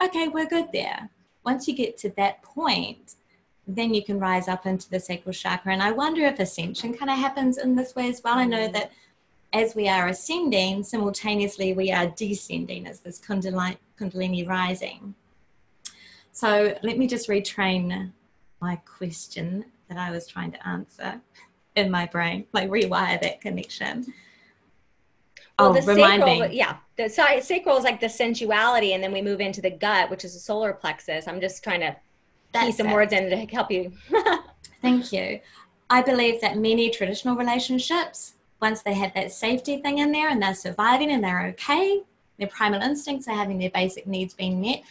[SPEAKER 7] Okay, we're good there. Once you get to that point, then you can rise up into the sacral chakra. And I wonder if ascension kind of happens in this way as well. I know that as we are ascending, simultaneously we are descending as this kundalini, kundalini rising. So let me just retrain my question that I was trying to answer in my brain, like rewire that connection.
[SPEAKER 2] Well, oh, the remind sacral, me. yeah, the sacral is like the sensuality, and then we move into the gut, which is the solar plexus. I'm just trying to That's key some it. words in to help you.
[SPEAKER 7] Thank you. I believe that many traditional relationships, once they have that safety thing in there and they're surviving and they're okay, their primal instincts are having their basic needs being met.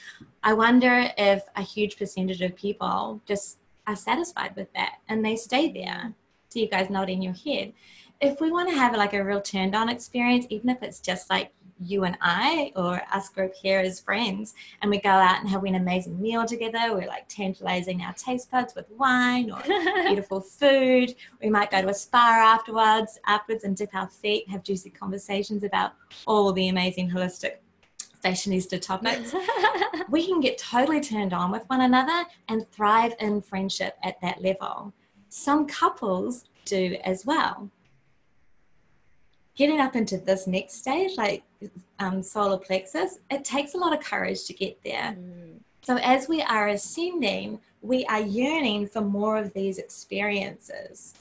[SPEAKER 7] I wonder if a huge percentage of people just are satisfied with that and they stay there. So you guys nodding your head. If we want to have like a real turned on experience, even if it's just like you and I or us group here as friends, and we go out and have an amazing meal together. We're like tantalizing our taste buds with wine or beautiful food. We might go to a spa afterwards, afterwards and dip our feet, have juicy conversations about all the amazing holistic fashionista topics. we can get totally turned on with one another and thrive in friendship at that level. Some couples do as well getting up into this next stage, like um, solar plexus, it takes a lot of courage to get there. Mm. So as we are ascending, we are yearning for more of these experiences.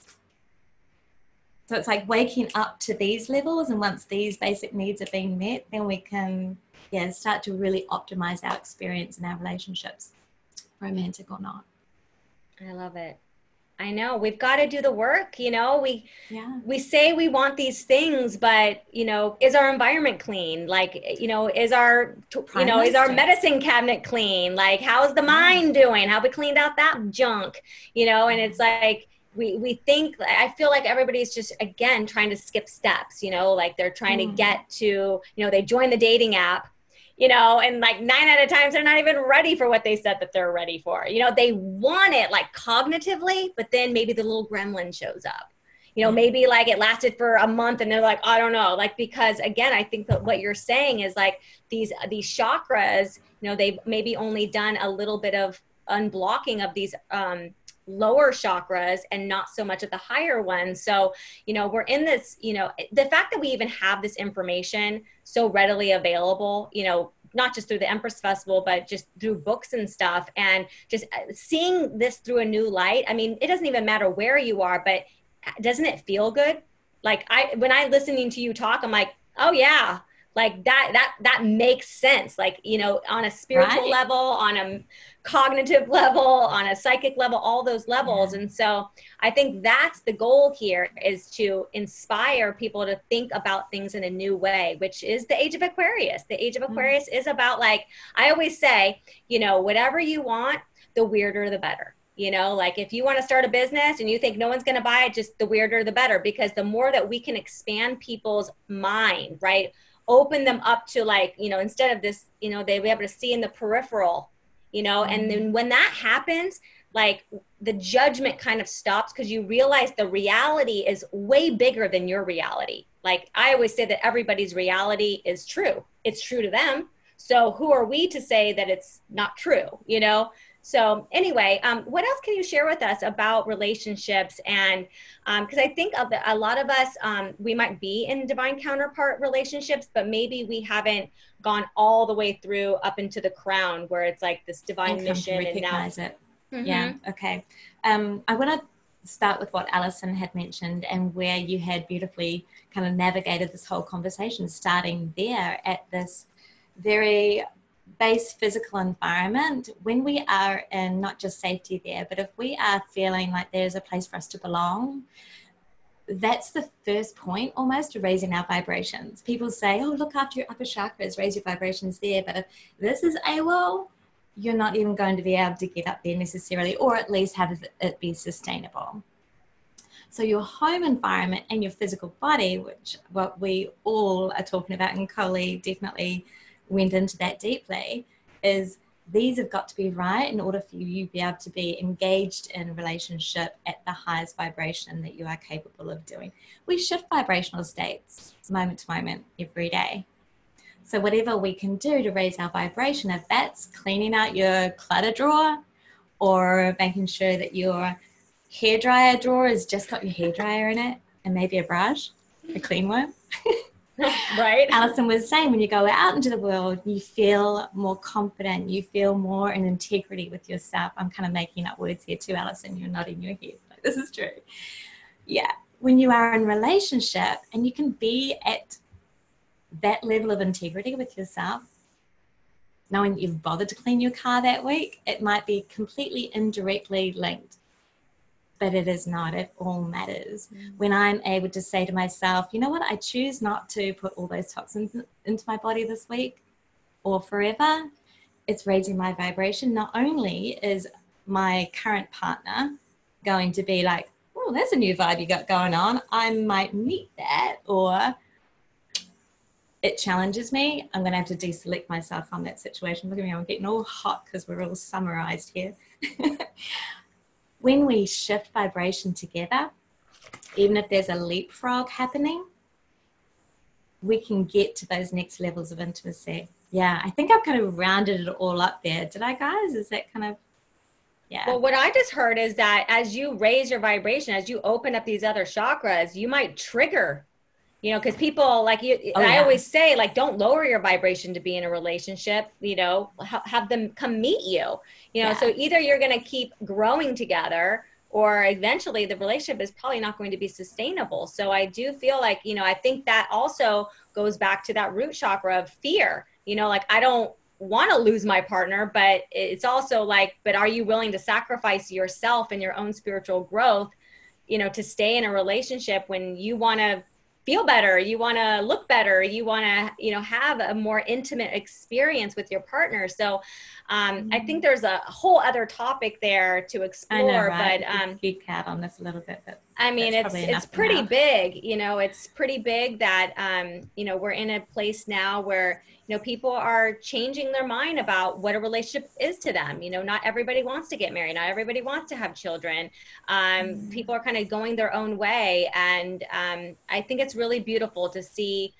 [SPEAKER 7] So it's like waking up to these levels, and once these basic needs are being met, then we can yeah start to really optimize our experience and our relationships, romantic or not.
[SPEAKER 2] I love it. I know we've got to do the work. You know, we yeah. we say we want these things, but you know, is our environment clean? Like, you know, is our you know is our medicine cabinet clean? Like, how's the mind doing? How we cleaned out that junk? You know, and it's like we we think. I feel like everybody's just again trying to skip steps. You know, like they're trying mm. to get to you know they join the dating app you know, and like nine out of times they're not even ready for what they said that they're ready for. You know, they want it like cognitively, but then maybe the little gremlin shows up. You know, maybe like it lasted for a month and they're like, I don't know. Like because again, I think that what you're saying is like these these chakras, you know, they've maybe only done a little bit of unblocking of these um lower chakras and not so much at the higher ones. So, you know, we're in this, you know, the fact that we even have this information so readily available, you know, not just through the Empress Festival, but just through books and stuff, and just uh, seeing this through a new light. I mean, it doesn't even matter where you are, but uh, doesn't it feel good? Like I, when I listening to you talk, I'm like, oh yeah, like that that that makes sense like you know on a spiritual right. level on a cognitive level on a psychic level all those levels yeah. and so i think that's the goal here is to inspire people to think about things in a new way which is the age of aquarius the age of mm. aquarius mm. is about like i always say you know whatever you want the weirder the better you know like if you want to start a business and you think no one's going to buy it just the weirder the better because the more that we can expand people's mind right open them up to like you know instead of this you know they be able to see in the peripheral you know mm-hmm. and then mm-hmm. when that happens like the judgment kind of stops because you realize the reality is way bigger than your reality like i always say that everybody's reality is true it's true to them so who are we to say that it's not true you know so anyway, um, what else can you share with us about relationships? And because um, I think of the, a lot of us, um, we might be in divine counterpart relationships, but maybe we haven't gone all the way through up into the crown where it's like this divine mission.
[SPEAKER 7] and now, it. Mm-hmm. Yeah. Okay. Um, I want to start with what Alison had mentioned and where you had beautifully kind of navigated this whole conversation, starting there at this very base physical environment, when we are in not just safety there, but if we are feeling like there's a place for us to belong, that's the first point almost to raising our vibrations. People say, oh, look after your upper chakras, raise your vibrations there. But if this is AWOL, you're not even going to be able to get up there necessarily, or at least have it be sustainable. So your home environment and your physical body, which what we all are talking about, and Coley definitely went into that deeply is these have got to be right in order for you to be able to be engaged in relationship at the highest vibration that you are capable of doing. We shift vibrational states moment to moment every day. So, whatever we can do to raise our vibration, if that's cleaning out your clutter drawer or making sure that your hairdryer drawer has just got your hairdryer in it and maybe a brush, a clean one.
[SPEAKER 2] right.
[SPEAKER 7] Alison was saying when you go out into the world, you feel more confident, you feel more in integrity with yourself. I'm kind of making up words here too, Alison. You're nodding your head. Like, this is true. Yeah. When you are in relationship and you can be at that level of integrity with yourself, knowing that you've bothered to clean your car that week, it might be completely indirectly linked but it is not. It all matters. Mm. When I'm able to say to myself, you know what, I choose not to put all those toxins into my body this week or forever, it's raising my vibration. Not only is my current partner going to be like, oh, there's a new vibe you got going on, I might meet that, or it challenges me. I'm going to have to deselect myself from that situation. Look at me, I'm getting all hot because we're all summarized here. when we shift vibration together, even if there's a leapfrog happening, we can get to those next levels of intimacy. Yeah, I think I've kind of rounded it all up there. Did I, guys? Is that kind of
[SPEAKER 2] yeah. Well, what I just heard is that as you raise your vibration, as you open up these other chakras, you might trigger you know because people like you oh, i yeah. always say like don't lower your vibration to be in a relationship you know ha- have them come meet you you know yeah. so either you're going to keep growing together or eventually the relationship is probably not going to be sustainable so i do feel like you know i think that also goes back to that root chakra of fear you know like i don't want to lose my partner but it's also like but are you willing to sacrifice yourself and your own spiritual growth you know to stay in a relationship when you want to feel better you want to look better you want to you know have a more intimate experience with your partner so um, mm-hmm. i think there's a whole other topic there to explore know, right? but um
[SPEAKER 7] big cat on this a little bit but
[SPEAKER 2] i mean it's it's pretty big you know it's pretty big that um you know we're in a place now where you know people are changing their mind about what a relationship is to them. You know not everybody wants to get married not everybody wants to have children. Um, mm-hmm. people are kind of going their own way and um, i think it's really beautiful to see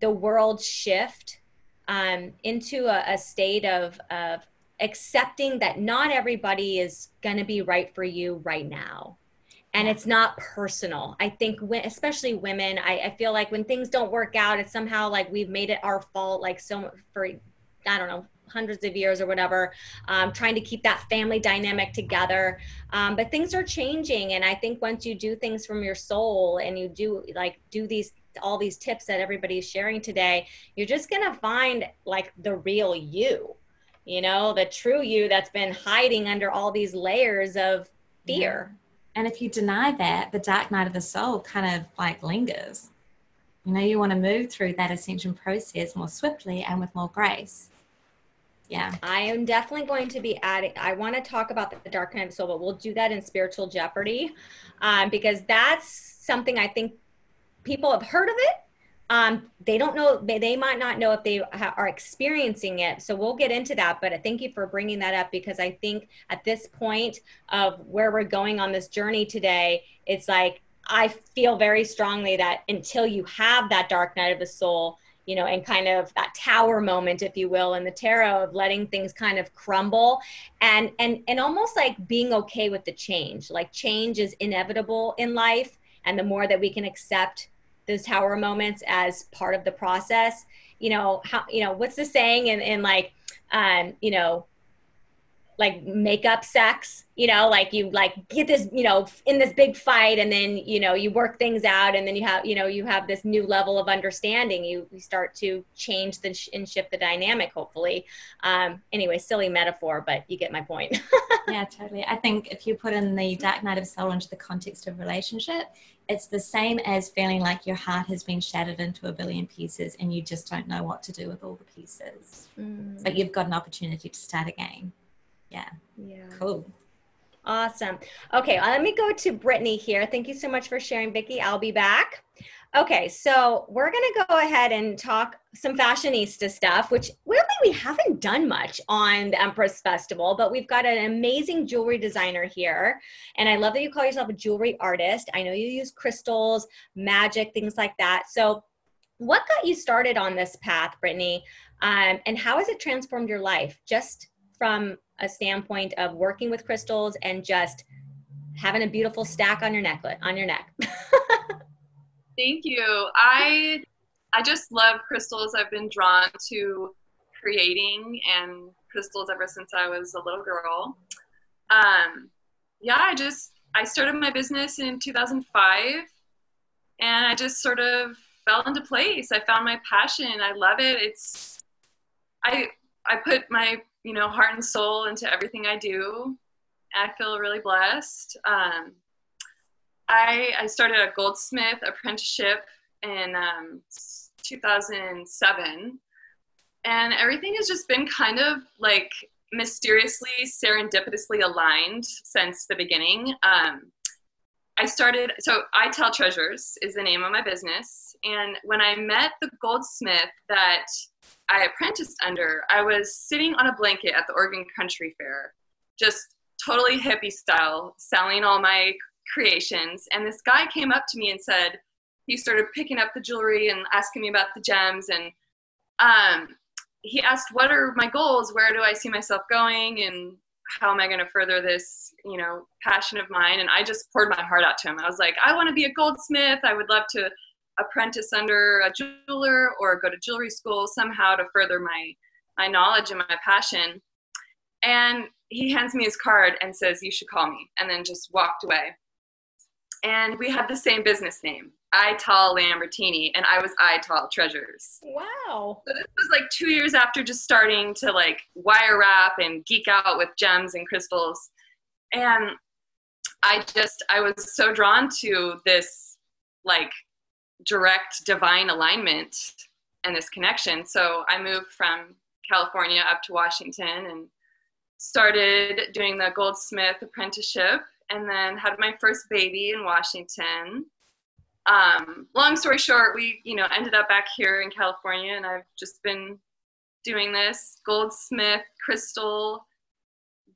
[SPEAKER 2] the world shift um, into a, a state of, of accepting that not everybody is going to be right for you right now and it's not personal. I think when, especially women I, I, feel like when things don't work out it's somehow like we've made it our fault like so for i don't know hundreds of years or whatever um, trying to keep that family dynamic together. Um, but things are changing. And i think once you do things from your soul and you do like do these all these tips that everybody's sharing today you're just gonna find like the real you you know the true you that's been hiding under all these layers of fear. yeah
[SPEAKER 7] and if you deny that, the dark night of the soul kind of like lingers. You know, you want to move through that ascension process more swiftly and with more grace. Yeah.
[SPEAKER 2] I am definitely going to be adding, I want to talk about the dark night of the soul, but we'll do that in spiritual jeopardy um, because that's something I think people have heard of it, um, they don't know they, might not know if they ha- are experiencing it so we'll get into that but thank you for bringing that up because i think at this point of where we're going on this journey today it's like i feel very strongly that until you have that dark night of the soul you know and kind of that tower moment if you will in the tarot of letting things kind of crumble and and and almost like being okay with the change like change is inevitable in life and the more that we can accept those tower moments as part of the process. You know how you know what's the saying in, in like um you know like make up sex you know like you like get this you know in this big fight and then you know you work things out and then you have you know you have this new level of understanding. You, you start to change the sh- and shift the dynamic hopefully. Um anyway silly metaphor but you get my point.
[SPEAKER 7] Yeah totally. I think if you put in the dark night of soul into the context of relationship it's the same as feeling like your heart has been shattered into a billion pieces and you just don't know what to do with all the pieces. Mm. but you've got an opportunity to start again yeah
[SPEAKER 2] yeah
[SPEAKER 7] cool
[SPEAKER 2] awesome okay let me go to brittany here thank you so much for sharing vicki i'll be back Okay, so we're gonna go ahead and talk some fashionista stuff, which really we haven't done much on the Empress Festival, but we've got an amazing jewelry designer here. And I love that you call yourself a jewelry artist. I know you use crystals, magic, things like that. So what got you started on this path, Brittany? Um, and how has it transformed your life just from a standpoint of working with crystals and just having a beautiful stack on your necklet on your neck?
[SPEAKER 4] Thank you. I I just love crystals. I've been drawn to creating and crystals ever since I was a little girl. Um, yeah, I just I started my business in 2005, and I just sort of fell into place. I found my passion. I love it. It's I I put my you know heart and soul into everything I do. I feel really blessed. Um, I, I started a goldsmith apprenticeship in um, 2007 and everything has just been kind of like mysteriously serendipitously aligned since the beginning um, i started so Ital Treasures is the name of my business and when i met the goldsmith that i apprenticed under i was sitting on a blanket at the oregon country fair just totally hippie style selling all my creations. And this guy came up to me and said, he started picking up the jewelry and asking me about the gems. And um, he asked, what are my goals? Where do I see myself going? And how am I going to further this, you know, passion of mine? And I just poured my heart out to him. I was like, I want to be a goldsmith. I would love to apprentice under a jeweler or go to jewelry school somehow to further my my knowledge and my passion. And he hands me his card and says, You should call me, and then just walked away and we had the same business name, Ital Lambertini, and I was Ital Treasures.
[SPEAKER 2] Wow.
[SPEAKER 4] So this was like two years after just starting to like wire wrap and geek out with gems and crystals. And I just, I was so drawn to this like direct divine alignment and this connection. So I moved from California up to Washington and started doing the goldsmith apprenticeship and then had my first baby in Washington. Um, long story short, we you know ended up back here in California, and I've just been doing this goldsmith crystal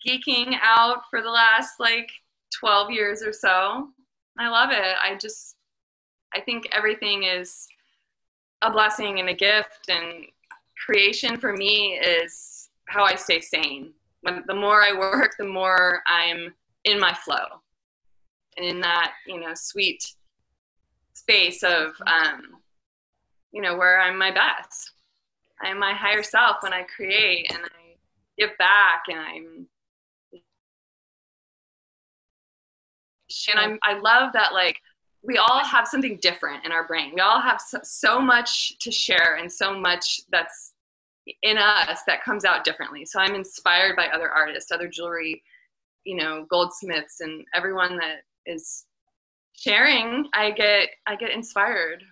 [SPEAKER 4] geeking out for the last like 12 years or so. I love it. I just I think everything is a blessing and a gift and creation for me is how I stay sane. When the more I work, the more I'm in my flow and in that you know sweet space of um, you know where i'm my best. I'm my higher self when i create and i give back and i'm and I'm, i love that like we all have something different in our brain. We all have so, so much to share and so much that's in us that comes out differently. So i'm inspired by other artists other jewelry you know goldsmiths and everyone that is sharing i get i get inspired.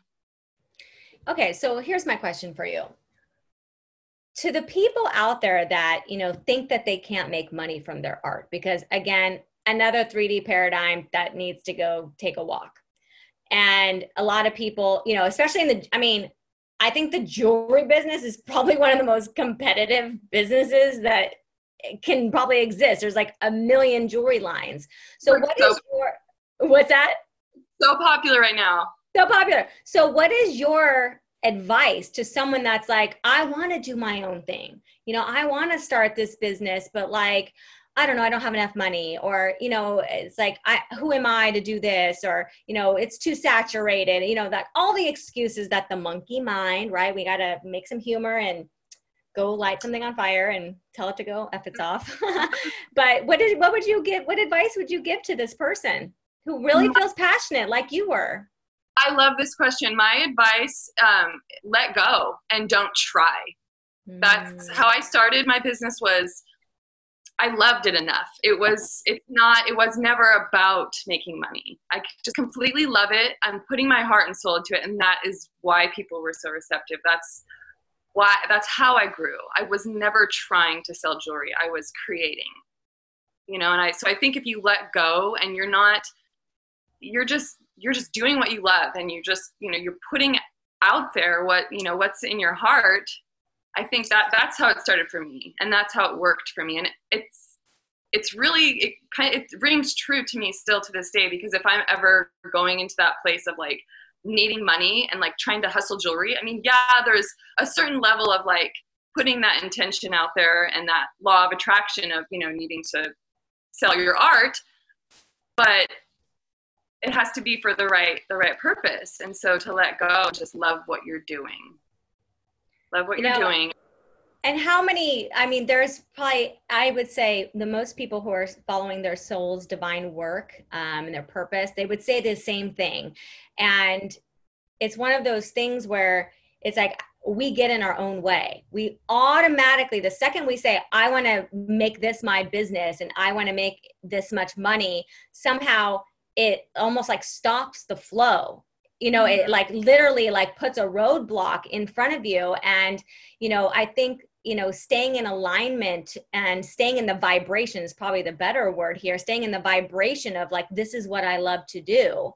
[SPEAKER 2] Okay so here's my question for you. To the people out there that you know think that they can't make money from their art because again another 3d paradigm that needs to go take a walk. And a lot of people you know especially in the i mean i think the jewelry business is probably one of the most competitive businesses that can probably exist. There's like a million jewelry lines. So We're what so, is your what's that?
[SPEAKER 4] So popular right now.
[SPEAKER 2] So popular. So what is your advice to someone that's like, I want to do my own thing. You know, I want to start this business, but like I don't know, I don't have enough money, or you know, it's like, I, who am I to do this, or you know, it's too saturated, you know, that all the excuses that the monkey mind, right? We got to make some humor and go light something on fire and tell it to go f it's off. But what did what would you give what advice would you give to this person who really feels passionate like you were?
[SPEAKER 4] I love this question. My advice um, let go and don't try. That's mm. how i started my business was i loved it enough. It was it's not it was never about making money. I just completely love it. I'm putting my heart and soul into it and that is why people were so receptive. That's why that's how I grew. I was never trying to sell jewelry. I was creating. You know, and I so I think if you let go and you're not you're just you're just doing what you love and you just you know you're putting out there what you know what's in your heart i think that that's how it started for me and that's how it worked for me and it's it's really it kind of it rings true to me still to this day because if i'm ever going into that place of like needing money and like trying to hustle jewelry i mean yeah there's a certain level of like putting that intention out there and that law of attraction of you know needing to sell your art but it has to be for the right the right purpose. And so to let go just love what you're doing. Love what
[SPEAKER 2] You
[SPEAKER 4] you're
[SPEAKER 2] know,
[SPEAKER 4] doing
[SPEAKER 2] And how many, I mean, there's probably, I would say the most people who are following their soul's divine work um, and their purpose, they would say the same thing. And it's one of those things where it's like we get in our own way. We automatically, the second we say, I want to make this my business and I want to make this much money, somehow it almost like stops the flow you know it like literally like puts a roadblock in front of you and you know i think you know staying in alignment and staying in the vibration is probably the better word here staying in the vibration of like this is what i love to do.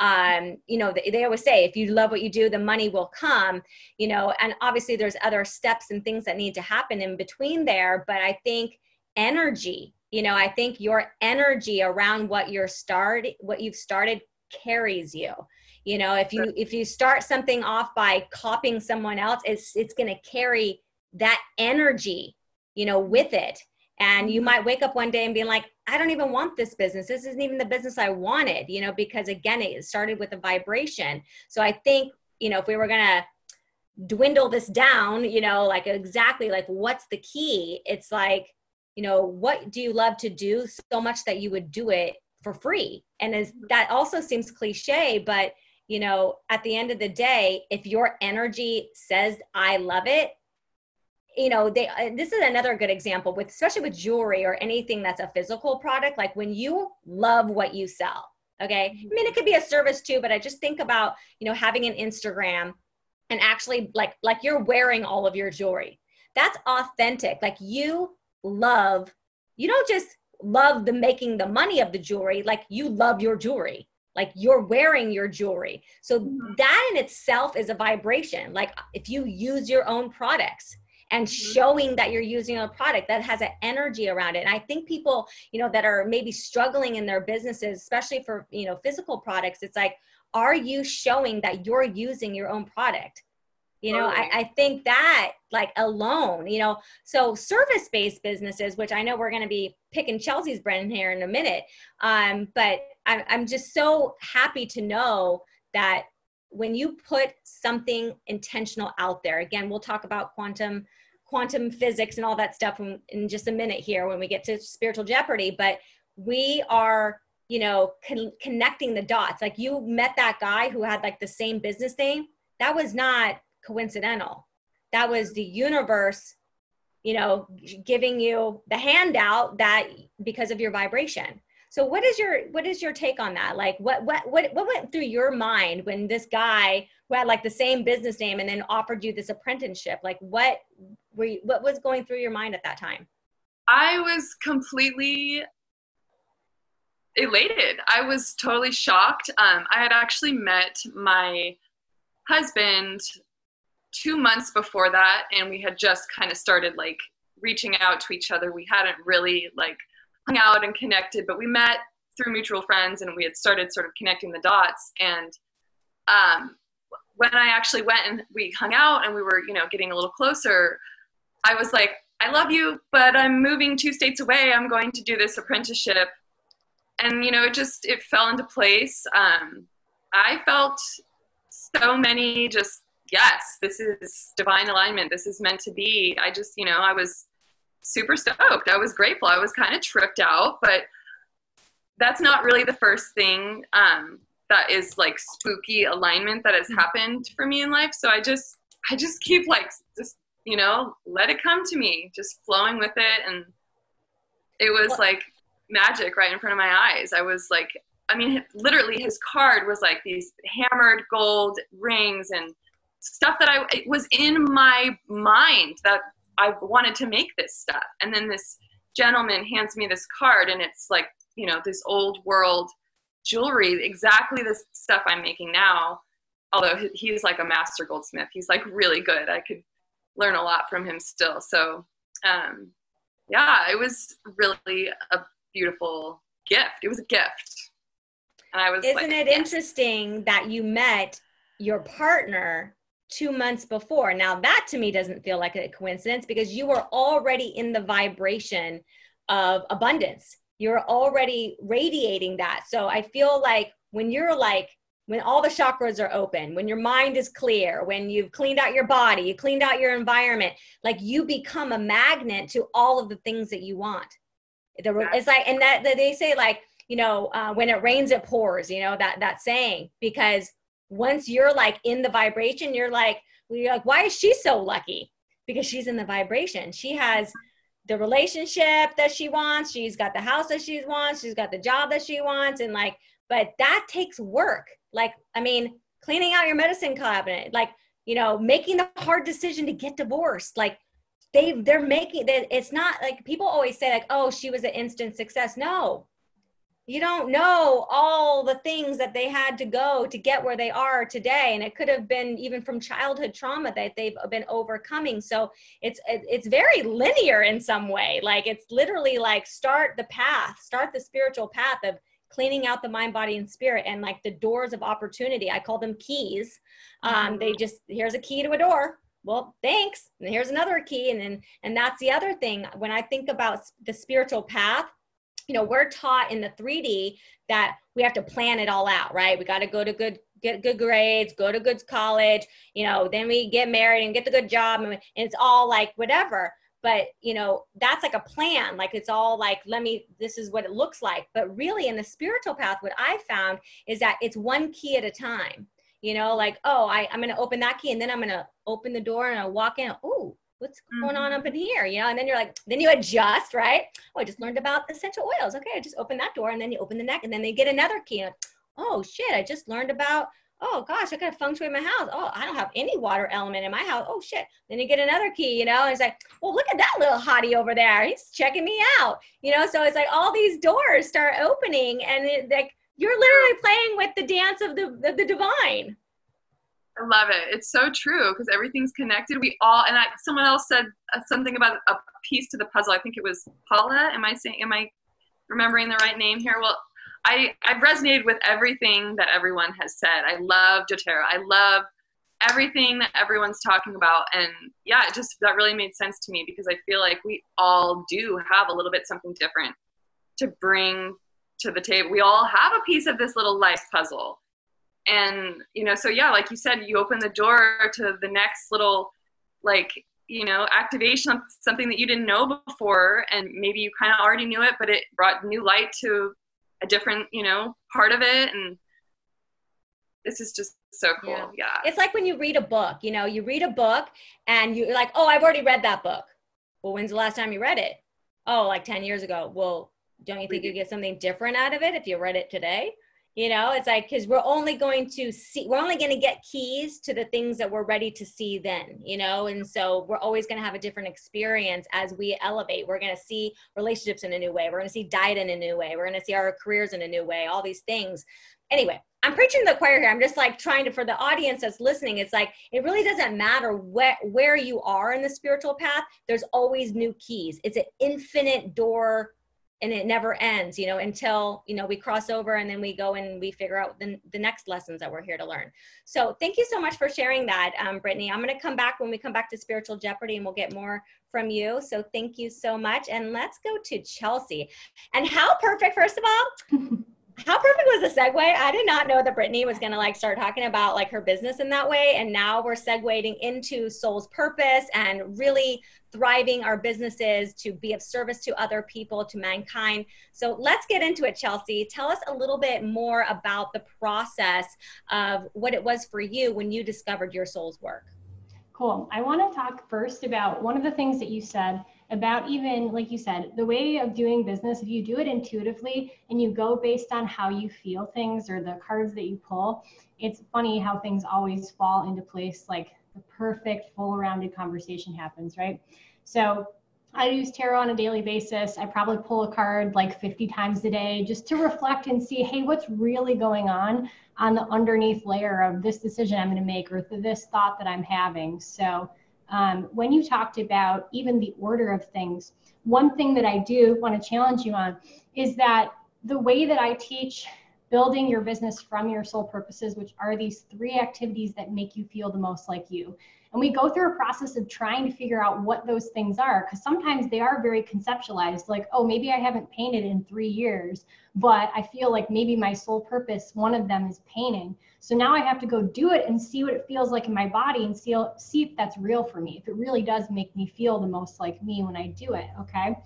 [SPEAKER 2] Um you know they, they always say if you love what you do the money will come you know and obviously there's other steps and things that need to happen in between there but i think energy you know i think your energy around what you're started what you've started carries you. You know if you if you start something off by copying someone else it's it's going to carry that energy you know with it. And you mm-hmm. might wake up one day and be like i don't even want this business. This isn't even the business i wanted you know because again it started with a vibration. So i think you know if we were going to dwindle this down you know like exactly like what's the key? It's like you know what do you love to do so much that you would do it for free? And as mm-hmm. that also seems cliche but you know at the end of the day if your energy says i love it you know they this is another good example with especially with jewelry or anything that's a physical product like when you love what you sell okay? I mean it could be a service too but i just think about you know having an instagram and actually like like you're wearing all of your jewelry. That's authentic. Like you love you don't just love the making the money of the jewelry like you love your jewelry. Like you're wearing your jewelry. So
[SPEAKER 4] Mhm.
[SPEAKER 2] that in itself is a vibration. Like if you use your own products and showing that you're using a product that has an energy around it. And i think people you know that are maybe struggling in their businesses especially for you know physical products it's like are you showing that you're using your own product? You know. I, I think that like alone you know so service based businesses which i know we're going to be picking chelsea's brand here in a minute um, but I'm, I'm just so happy to know that when you put something intentional out there again we'll talk about quantum quantum physics and all that stuff in, in just a minute here when we get to spiritual jeopardy but we are you know con- connecting the dots. Like you met that guy who had like the same business name that was not coincidental. That was the universe you know giving you the handout that because of your vibration. So what is your what is your take on that? Like what what what what went through your mind when this guy who had like the same business name and then offered you this apprenticeship? Like what were you, what was going through your mind at that time
[SPEAKER 4] I was completely elated. I was totally shocked. Um, I had actually met my husband two months before that, and we had just kind of started like reaching out to each other. We hadn't really like hung out and connected, but we met through mutual friends, and we had started sort of connecting the dots. And um, when I actually went and we hung out, and we were you know getting a little closer, I was like, I love you, but I'm moving two states away. I'm going to do this apprenticeship. And, you know, it just, it fell into place. Um, I felt so many just, yes, this is divine alignment. This is meant to be. I just, you know, I was super stoked. I was grateful. I was kind of tripped out, but that's not really the first thing um, that is like spooky alignment that has happened for me in life. So I just, I just keep like just you know, let it come to me, just flowing with it. And it was
[SPEAKER 2] Well-
[SPEAKER 4] like magic right in front of my eyes. I was like, I mean, literally, his card was like these hammered gold rings and stuff that I, it was in my mind that I wanted to make this stuff. And then this gentleman hands me this card, and it's like, you know, this old world jewelry, exactly the stuff I'm making now. Although he's like a master goldsmith, he's like really good. I could learn a lot from him still. So, um, yeah, it was really a beautiful gift. It was a gift.
[SPEAKER 2] And I was Isn't like, it yes. interesting that you met your partner two months before? Now, that to me doesn't feel like a coincidence because you were already in the vibration of abundance. You're already radiating that. So I feel like when you're like, when all the chakras are open, when your mind is clear, when you've cleaned out your body, you cleaned out your environment, like you become a magnet to all of the things that you want. It's like, and that, that they say like, you know, uh, when it rains, it pours, you know, that, that saying, because once you're like in the vibration, you're like, you're like, why is she so lucky? Because she's in the vibration. She has the relationship that she wants. She's got the house that she wants. She's got the job that she wants. And like, but that takes work. Like, I mean, cleaning out your medicine cabinet, like, you know, making the hard decision to get divorced. Like, they they're making that it's not like people always say like oh she was an instant success. No. You don't know all the things that they had to go to get where they are today. And it could have been even from childhood trauma that they've been overcoming. So it's it's very linear in some way. Like it's literally like start the path start the spiritual path of cleaning out the mind body and spirit and like the doors of opportunity. I call them keys. Um, they just here's a key to a door. Well thanks. And here's another key. And then and that's the other thing. When i think about the spiritual path you know we're taught in the 3d that we have to plan it all out right? We got to go to good get good grades go to good college you know then we get married and get the good job and, it's all like whatever but you know that's like a plan like it's all like let me this is what it looks like. But really in the spiritual path what i found is that it's one key at a time you know like oh I, i'm going to open that key and then i'm going to open the door and i walk in. Oh what's going on up mm-hmm. in here? You know and then you're like then you adjust right? Oh i just learned about essential oils. Okay i just open that door and then you open the neck and then they get another key. And, oh shit i just learned about oh gosh i gotta feng shui my house oh i don't have any water element in my house oh shit then you get another key you know and it's like well look at that little hottie over there he's checking me out you know so it's like all these doors start opening and it, like you're literally playing with the dance of the, of the divine
[SPEAKER 4] I love it. It's so true because everything's connected. We all and I, someone else said uh, something about a piece to the puzzle. I think it was Paula. Am I saying? Am I remembering the right name here? Well, I I've resonated with everything that everyone has said. I love doTERRA. I love everything that everyone's talking about, and yeah, it just that really made sense to me because I feel like we all do have a little bit something different to bring to the table. We all have a piece of this little life puzzle and you know so yeah like you said you open the door to the next little like you know activation something that you didn't know before and maybe you kind of already knew it but it brought new light to a different you know part of it. And this is just so cool. Yeah. yeah.
[SPEAKER 2] It's like when you read a book you know you read a book and you're like oh i've already read that book. Well when's the last time you read it? Oh like 10 years ago. Well don't you think you get something different out of it if you read it today you know it's like because we're only going to see we're only going to get keys to the things that we're ready to see then you know? And so we're always going to have a different experience as we elevate. We're going to see relationships in a new way. We're going to see diet in a new way. We're going to see our careers in a new way all these things. Anyway i'm preaching the choir here. I'm just like trying to for the audience that's listening it's like it really doesn't matter where where you are in the spiritual path there's always new keys. It's an infinite door and it never ends you know until you know we cross over and then we go and we figure out the, the next lessons that we're here to learn. So thank you so much for sharing that um, brittany. I'm going to come back when we come back to spiritual jeopardy and we'll get more from you. So thank you so much and let's go to chelsea. And how perfect first of all how perfect was the segue? I did not know that Brittany was going to like start talking about like her business in that way. And now we're segueing into soul's purpose and really thriving our businesses to be of service to other people, to mankind. So let's get into it, Chelsea. Tell us a little bit more about the process of what it was for you when you discovered your soul's work.
[SPEAKER 3] Cool. I want to talk first about one of the things that you said about even like you said the way of doing business if you do it intuitively and you go based on how you feel things or the cards that you pull it's funny how things always fall into place like the perfect full rounded conversation happens right so I use tarot on a daily basis. I probably pull a card like 50 times a day just to reflect and see, hey, what's really going on on the underneath layer of this decision I'm going to make or this thought that I'm having. So, um, when you talked about even the order of things, one thing that I do want to challenge you on is that the way that I teach building your business from your soul purposes, which are these three activities that make you feel the most like you. And we go through a process of trying to figure out what those things are because sometimes they are very conceptualized, like, oh, maybe I haven't painted in three years, but I feel like maybe my soul purpose, one of them is painting. So now I have to go do it and see what it feels like in my body and see, see if that's real for me, if it really does make me feel the most like me when I do it. Okay.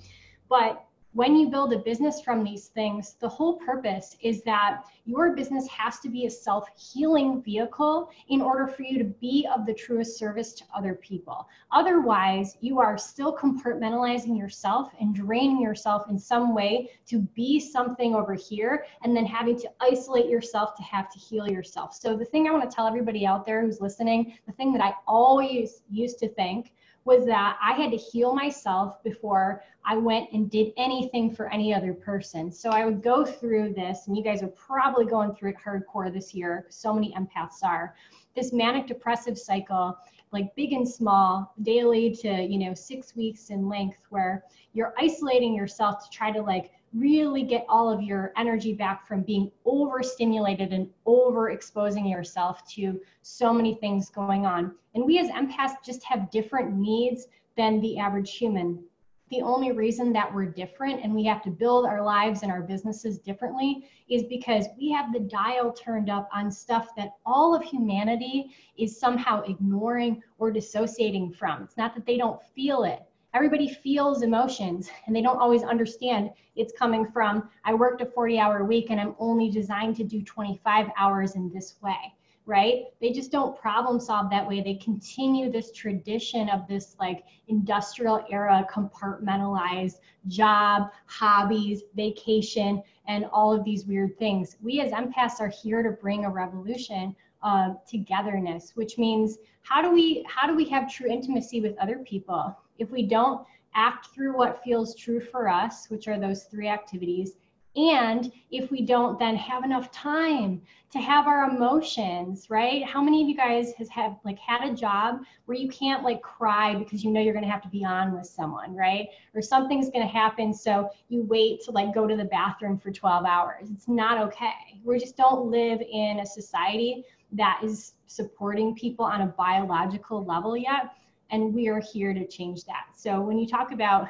[SPEAKER 3] But when you build a business from these things, the whole purpose is that your business has to be a self healing vehicle in order for you to be of the truest service to other people. Otherwise, you are still compartmentalizing yourself and draining yourself in some way to be something over here and then having to isolate yourself to have to heal yourself. So, the thing I want to tell everybody out there who's listening, the thing that I always used to think was that I had to heal myself before I went and did anything for any other person. So I would go through this, and you guys are probably going through it hardcore this year. So many empaths are. This manic depressive cycle, like big and small, daily to, you know, six weeks in length, where you're isolating yourself to try to like really get all of your energy back from being overstimulated and overexposing yourself to so many things going on. And we as empaths just have different needs than the average human. The only reason that we're different and we have to build our lives and our businesses differently is because we have the dial turned up on stuff that all of humanity is somehow ignoring or dissociating from. It's not that they don't feel it, everybody feels emotions and they don't always understand it's coming from i worked a 40 hour week and i'm only designed to do 25 hours in this way right? They just don't problem solve that way. They continue this tradition of this like industrial era compartmentalized job hobbies vacation and all of these weird things. We as empaths are here to bring a revolution of togetherness which means how do we how do we have true intimacy with other people if we don't act through what feels true for us, which are those three activities, and if we don't then have enough time to have our emotions right? How many of you guys has had like had a job where you can't like cry because you know you're going to have to be on with someone right? Or something's going to happen so you wait to like go to the bathroom for 12 hours. It's not okay. We just don't live in a society that is supporting people on a biological level yet and we are here to change that. So when you talk about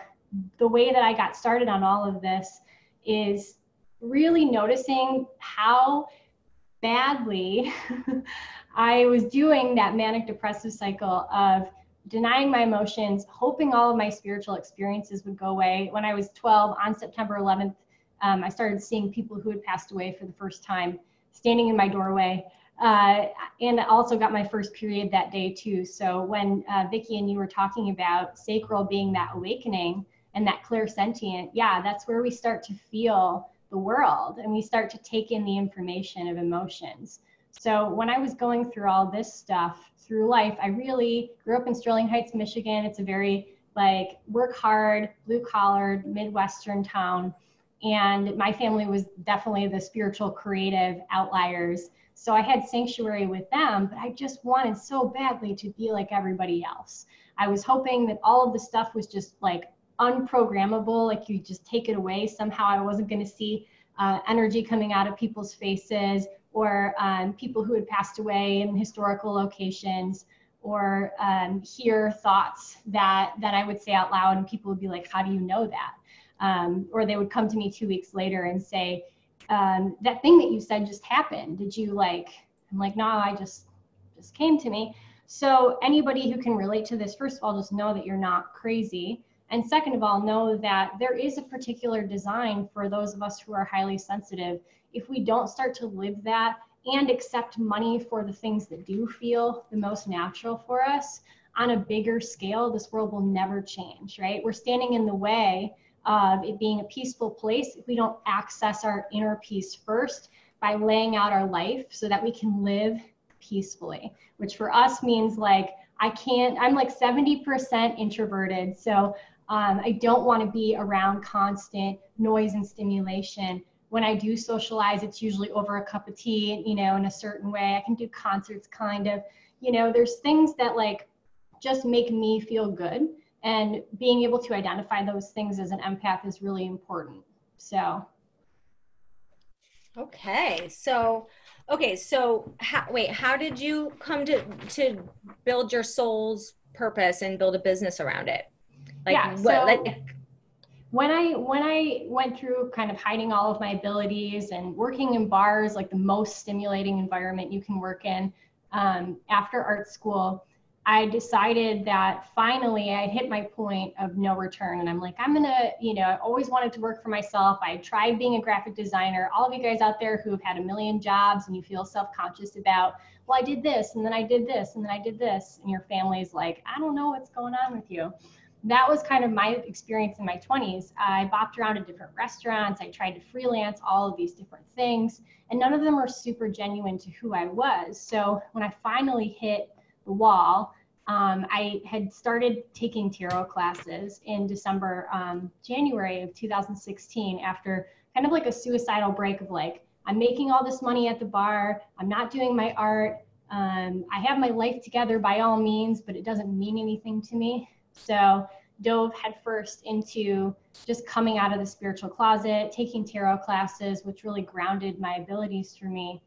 [SPEAKER 3] the way that I got started on all of this is really noticing how badly I was doing that manic depressive cycle of denying my emotions, hoping all of my spiritual experiences would go away. When I was 12 on September 11th, um, I started seeing people who had passed away for the first time standing in my doorway uh, and I also got my first period that day too. So when uh, Vicki and you were talking about sacral being that awakening and that clairsentient, yeah, that's where we start to feel the world and we start to take in the information of emotions. So when I was going through all this stuff through life, I really grew up in Sterling Heights, Michigan. It's a very like work hard, blue collared, Midwestern town. And my family was definitely the spiritual creative outliers. So I had sanctuary with them, but I just wanted so badly to be like everybody else. I was hoping that all of the stuff was just like unprogrammable, like you just take it away. Somehow I wasn't going to see uh, energy coming out of people's faces or um, people who had passed away in historical locations or um, hear thoughts that that I would say out loud and people would be like, how do you know that? Um, or they would come to me two weeks later and say, um, that thing that you said just happened. Did you like, I'm like, no, I just, just came to me. So anybody who can relate to this, first of all, just know that you're not crazy. And second of all, know that there is a particular design for those of us who are highly sensitive. If we don't start to live that and accept money for the things that do feel the most natural for us on a bigger scale, this world will never change, right? We're standing in the way of it being a peaceful place if we don't access our inner peace first by laying out our life so that we can live peacefully, which for us means like I can't, I'm like 70% introverted. So Um, I don't want to be around constant noise and stimulation. When I do socialize, it's usually over a cup of tea, you know, in a certain way. I can do concerts kind of, you know, there's things that like just make me feel good. And being able to identify those things as an empath is really important. So,
[SPEAKER 2] okay. So, okay. So, how, wait, how did you come to, to build your soul's purpose and build a business around it?
[SPEAKER 3] Like, yeah, so like, when I when I went through kind of hiding all of my abilities and working in bars, like the most stimulating environment you can work in, um, after art school, I decided that finally I hit my point of no return. And I'm like, I'm gonna, you know, I always wanted to work for myself. I tried being a graphic designer. All of you guys out there who have had a million jobs and you feel self-conscious about, well, I did this and then I did this and then I did this, and your family's like, I don't know what's going on with you that was kind of my experience in my 20s. I bopped around at different restaurants. I tried to freelance all of these different things, and none of them were super genuine to who I was. So when I finally hit the wall, um, I had started taking tarot classes in December, um, January of 2016 after kind of like a suicidal break of like, I'm making all this money at the bar, I'm not doing my art, um, I have my life together by all means, but it doesn't mean anything to me. So dove headfirst into just coming out of the spiritual closet, taking tarot classes, which really grounded my abilities for me,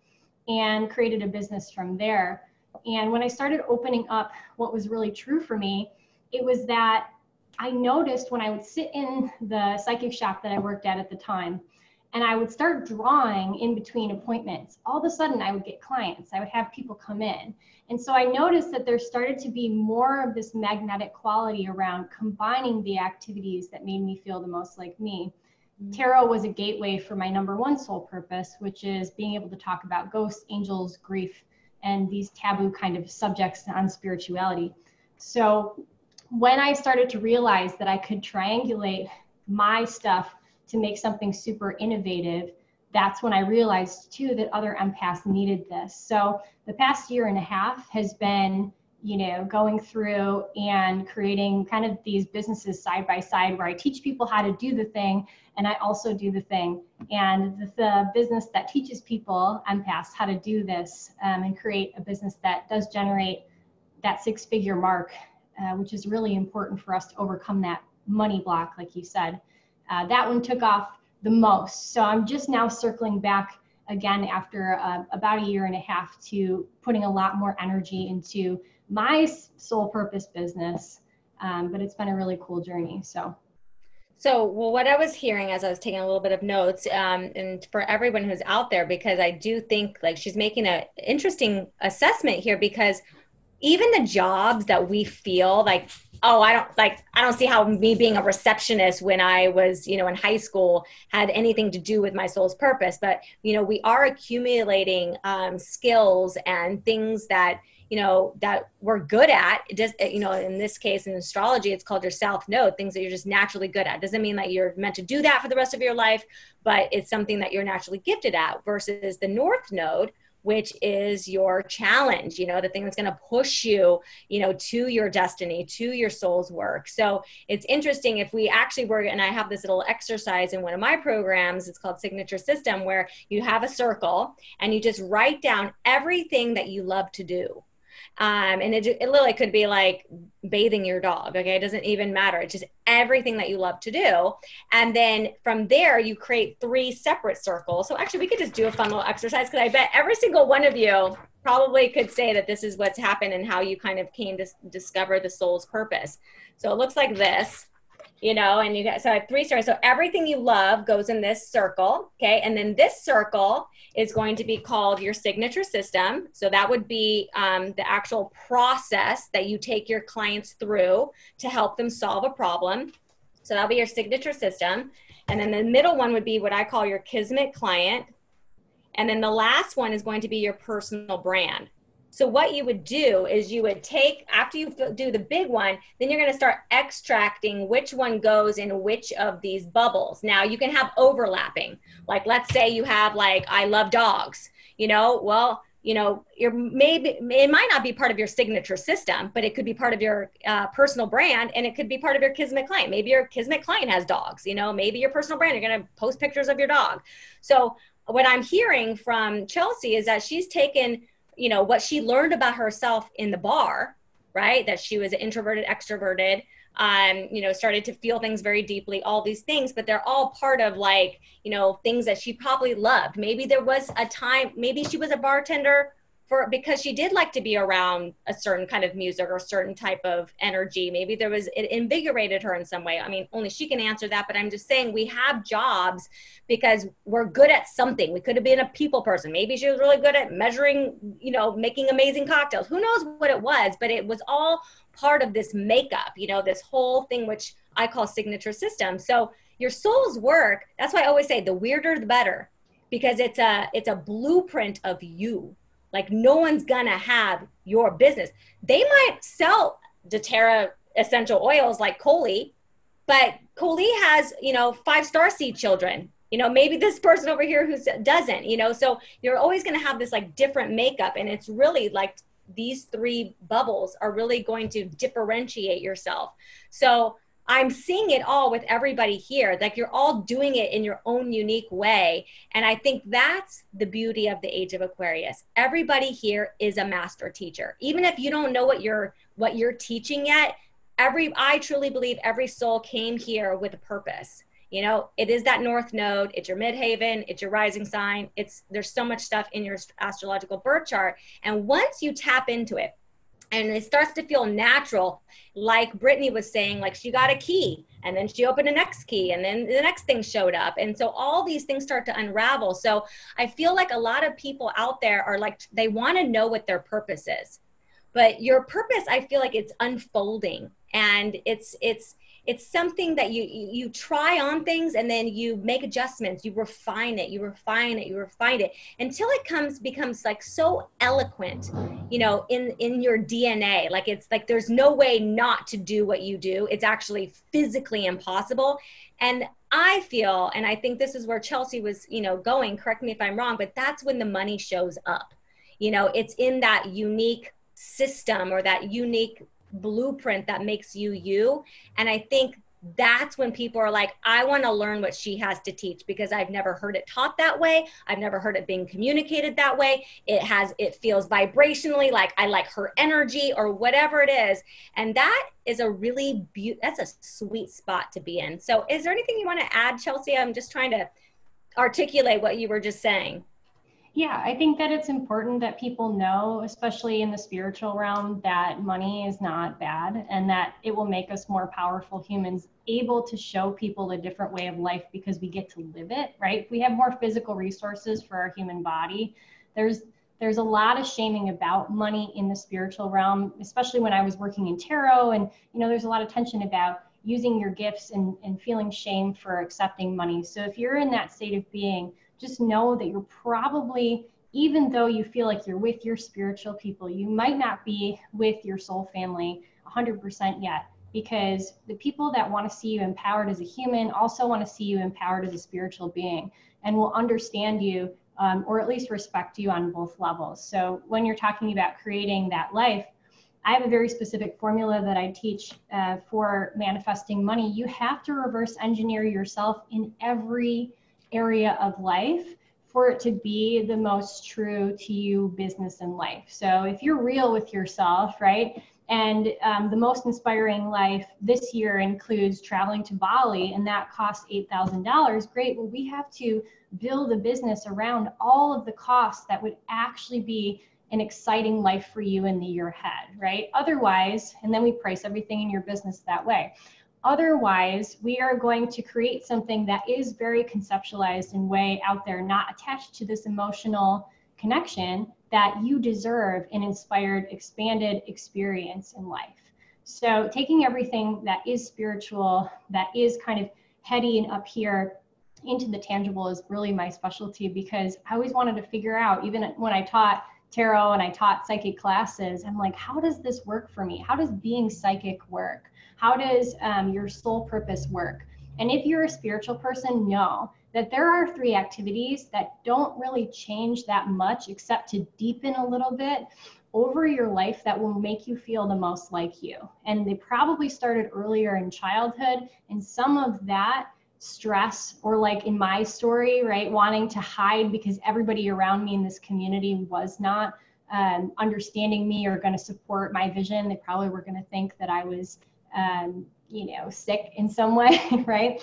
[SPEAKER 3] and created a business from there. And when I started opening up what was really true for me, it was that I noticed when I would sit in the psychic shop that I worked at at the time, and I would start drawing in between appointments. All of a sudden, I would get clients. I would have people come in. And so I noticed that there started to be more of this magnetic quality around combining the activities that made me feel the most like me. Mm-hmm. Tarot was a gateway for my number one soul purpose, which is being able to talk about ghosts, angels, grief, and these taboo kind of subjects on spirituality. So when I started to realize that I could triangulate my stuff to make something super innovative, that's when I realized too that other empaths needed this. So the past year and a half has been, you know, going through and creating kind of these businesses side by side where I teach people how to do the thing and I also do the thing. And the, the business that teaches people, empaths, how to do this um, and create a business that does generate that six figure mark, uh, which is really important for us to overcome that money block, like you said. Uh, that one took off the most. So I'm just now circling back again after uh, about a year and a half to putting a lot more energy into my soul purpose business. Um, but it's been a really cool journey. So.
[SPEAKER 2] So, well, what I was hearing as I was taking a little bit of notes, um, and for everyone who's out there, because I do think like she's making an interesting assessment here, because even the jobs that we feel like oh i don't like i don't see how me being a receptionist when i was you know in high school had anything to do with my soul's purpose. But you know we are accumulating um, skills and things that you know that we're good at it does you know in this case in astrology it's called your south node things that you're just naturally good at. Doesn't mean that you're meant to do that for the rest of your life but it's something that you're naturally gifted at versus the north node which is your challenge you know the thing that's going to push you you know to your destiny to your soul's work. So it's interesting if we actually were and i have this little exercise in one of my programs it's called signature system where you have a circle and you just write down everything that you love to do um, and it, it literally could be like bathing your dog. Okay. It doesn't even matter. It's just everything that you love to do. And then from there, you create three separate circles. So actually, we could just do a fun little exercise because I bet every single one of you probably could say that this is what's happened and how you kind of came to discover the soul's purpose. So it looks like this you know, and you get so I have three stories. So everything you love goes in this circle, okay, and then this circle is going to be called your signature system. So that would be um, the actual process that you take your clients through to help them solve a problem. So that'll be your signature system, and then the middle one would be what I call your kismet client, and then the last one is going to be your personal brand. So what you would do is you would take after you do the big one, then you're going to start extracting which one goes in which of these bubbles. Now you can have overlapping. Like let's say you have like I love dogs, you know, well, you know you're maybe it might not be part of your signature system but it could be part of your uh, personal brand and it could be part of your kismet client maybe your kismet client has dogs you know maybe your personal brand you're going to post pictures of your dog so what i'm hearing from chelsea is that she's taken you know what she learned about herself in the bar right that she was introverted extroverted um, you know, started to feel things very deeply, all these things, but they're all part of like, you know, things that she probably loved. Maybe there was a time, maybe she was a bartender for because she did like to be around a certain kind of music or certain type of energy. Maybe there was it invigorated her in some way. I mean, only she can answer that, but I'm just saying we have jobs because we're good at something. We could have been a people person. Maybe she was really good at measuring, you know, making amazing cocktails. Who knows what it was, but it was all part of this makeup, you know, this whole thing, which I call signature system. So your soul's work, that's why I always say the weirder the better, because it's a it's a blueprint of you. Like no one's gonna have your business. They might sell doTERRA essential oils like Coley, but Coley has, you know, five star seed children. You know, maybe this person over here who doesn't, you know, so you're always going to have this like different makeup. And it's really like these three bubbles are really going to differentiate yourself. So I'm seeing it all with everybody here. Like you're all doing it in your own unique way. And I think that's the beauty of the age of Aquarius. Everybody here is a master teacher. Even if you don't know what you're what you're teaching yet, every I truly believe every soul came here with a purpose you know it is that north node it's your midheaven it's your rising sign it's there's so much stuff in your astrological birth chart and once you tap into it and it starts to feel natural like brittany was saying like she got a key and then she opened the next key and then the next thing showed up. And so all these things start to unravel. So i feel like a lot of people out there are like they want to know what their purpose is. But your purpose i feel like it's unfolding and it's it's it's something that you you try on things and then you make adjustments. You refine it you refine it you refine it until it comes becomes like so eloquent you know in in your dna like it's like there's no way not to do what you do. It's actually physically impossible. And i feel and i think this is where chelsea was you know going correct me if i'm wrong but that's when the money shows up. You know it's in that unique system or that unique blueprint that makes you you. And I think that's when people are like, I want to learn what she has to teach because I've never heard it taught that way. I've never heard it being communicated that way. It has, it feels vibrationally like I like her energy or whatever it is. And that is a really beautiful, that's a sweet spot to be in. So is there anything you want to add, Chelsea? I'm just trying to articulate what you were just saying.
[SPEAKER 3] Yeah, I think that it's important that people know, especially in the spiritual realm, that money is not bad and that it will make us more powerful humans, able to show people a different way of life because we get to live it, right? If we have more physical resources for our human body, there's there's a lot of shaming about money in the spiritual realm, especially when I was working in tarot. And, you know, there's a lot of tension about using your gifts and, and feeling shame for accepting money. So if you're in that state of being, just know that you're probably even though you feel like you're with your spiritual people, you might not be with your soul family 100% yet because the people that want to see you empowered as a human also want to see you empowered as a spiritual being and will understand you um, or at least respect you on both levels. So when you're talking about creating that life, I have a very specific formula that I teach uh, for manifesting money. You have to reverse engineer yourself in every area of life for it to be the most true to you business and life. So if you're real with yourself, right? And um, the most inspiring life this year includes traveling to Bali, and that costs $8,000. Great. Well, we have to build a business around all of the costs that would actually be an exciting life for you in the year ahead, right? Otherwise, and then we price everything in your business that way. Otherwise, we are going to create something that is very conceptualized and way out there, not attached to this emotional connection that you deserve an inspired, expanded experience in life. So, taking everything that is spiritual, that is kind of heady and up here into the tangible is really my specialty because I always wanted to figure out, even when I taught tarot and I taught psychic classes, I'm like, how does this work for me? How does being psychic work? How does um, your soul purpose work? And if you're a spiritual person, know that there are three activities that don't really change that much except to deepen a little bit over your life that will make you feel the most like you. And they probably started earlier in childhood. And some of that stress, or like in my story, right, wanting to hide because everybody around me in this community was not um, understanding me or going to support my vision. They probably were going to think that I was, um, you know, sick in some way, right?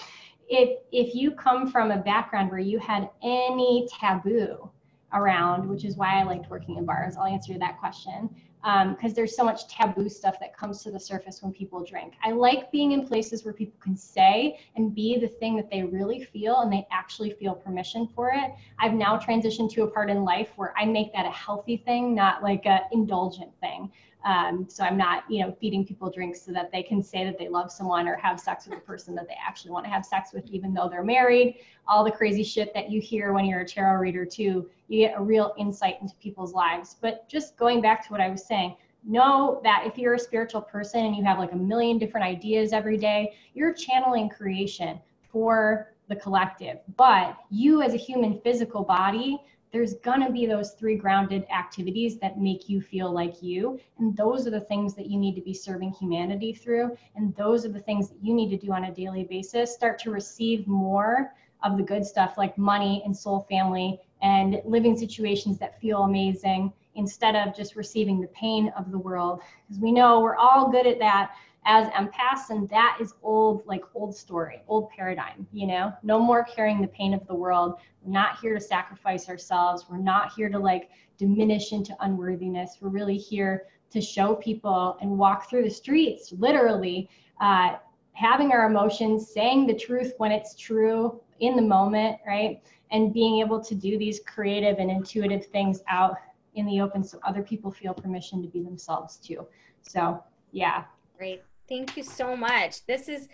[SPEAKER 3] If if you come from a background where you had any taboo around, which is why I liked working in bars. I'll answer that question because um, there's so much taboo stuff that comes to the surface when people drink. I like being in places where people can say and be the thing that they really feel and they actually feel permission for it. I've now transitioned to a part in life where I make that a healthy thing, not like a indulgent thing. Um, so I'm not, you know, feeding people drinks so that they can say that they love someone or have sex with a person that they actually want to have sex with, even though they're married. All the crazy shit that you hear when you're a tarot reader too, you get a real insight into people's lives. But just going back to what I was saying, know that if you're a spiritual person and you have like a million different ideas every day, you're channeling creation for the collective. But you as a human physical body there's going to be those three grounded activities that make you feel like you. And those are the things that you need to be serving humanity through. And those are the things that you need to do on a daily basis. Start to receive more of the good stuff like money and soul family and living situations that feel amazing instead of just receiving the pain of the world. Because we know we're all good at that as empaths and that is old like old story old paradigm you know? No more carrying the pain of the world. We're not here to sacrifice ourselves. We're not here to like diminish into unworthiness. We're really here to show people and walk through the streets literally uh, having our emotions saying the truth when it's true in the moment right? And being able to do these creative and intuitive things out in the open so other people feel permission to be themselves too. So yeah.
[SPEAKER 2] Great Thank you so much. This is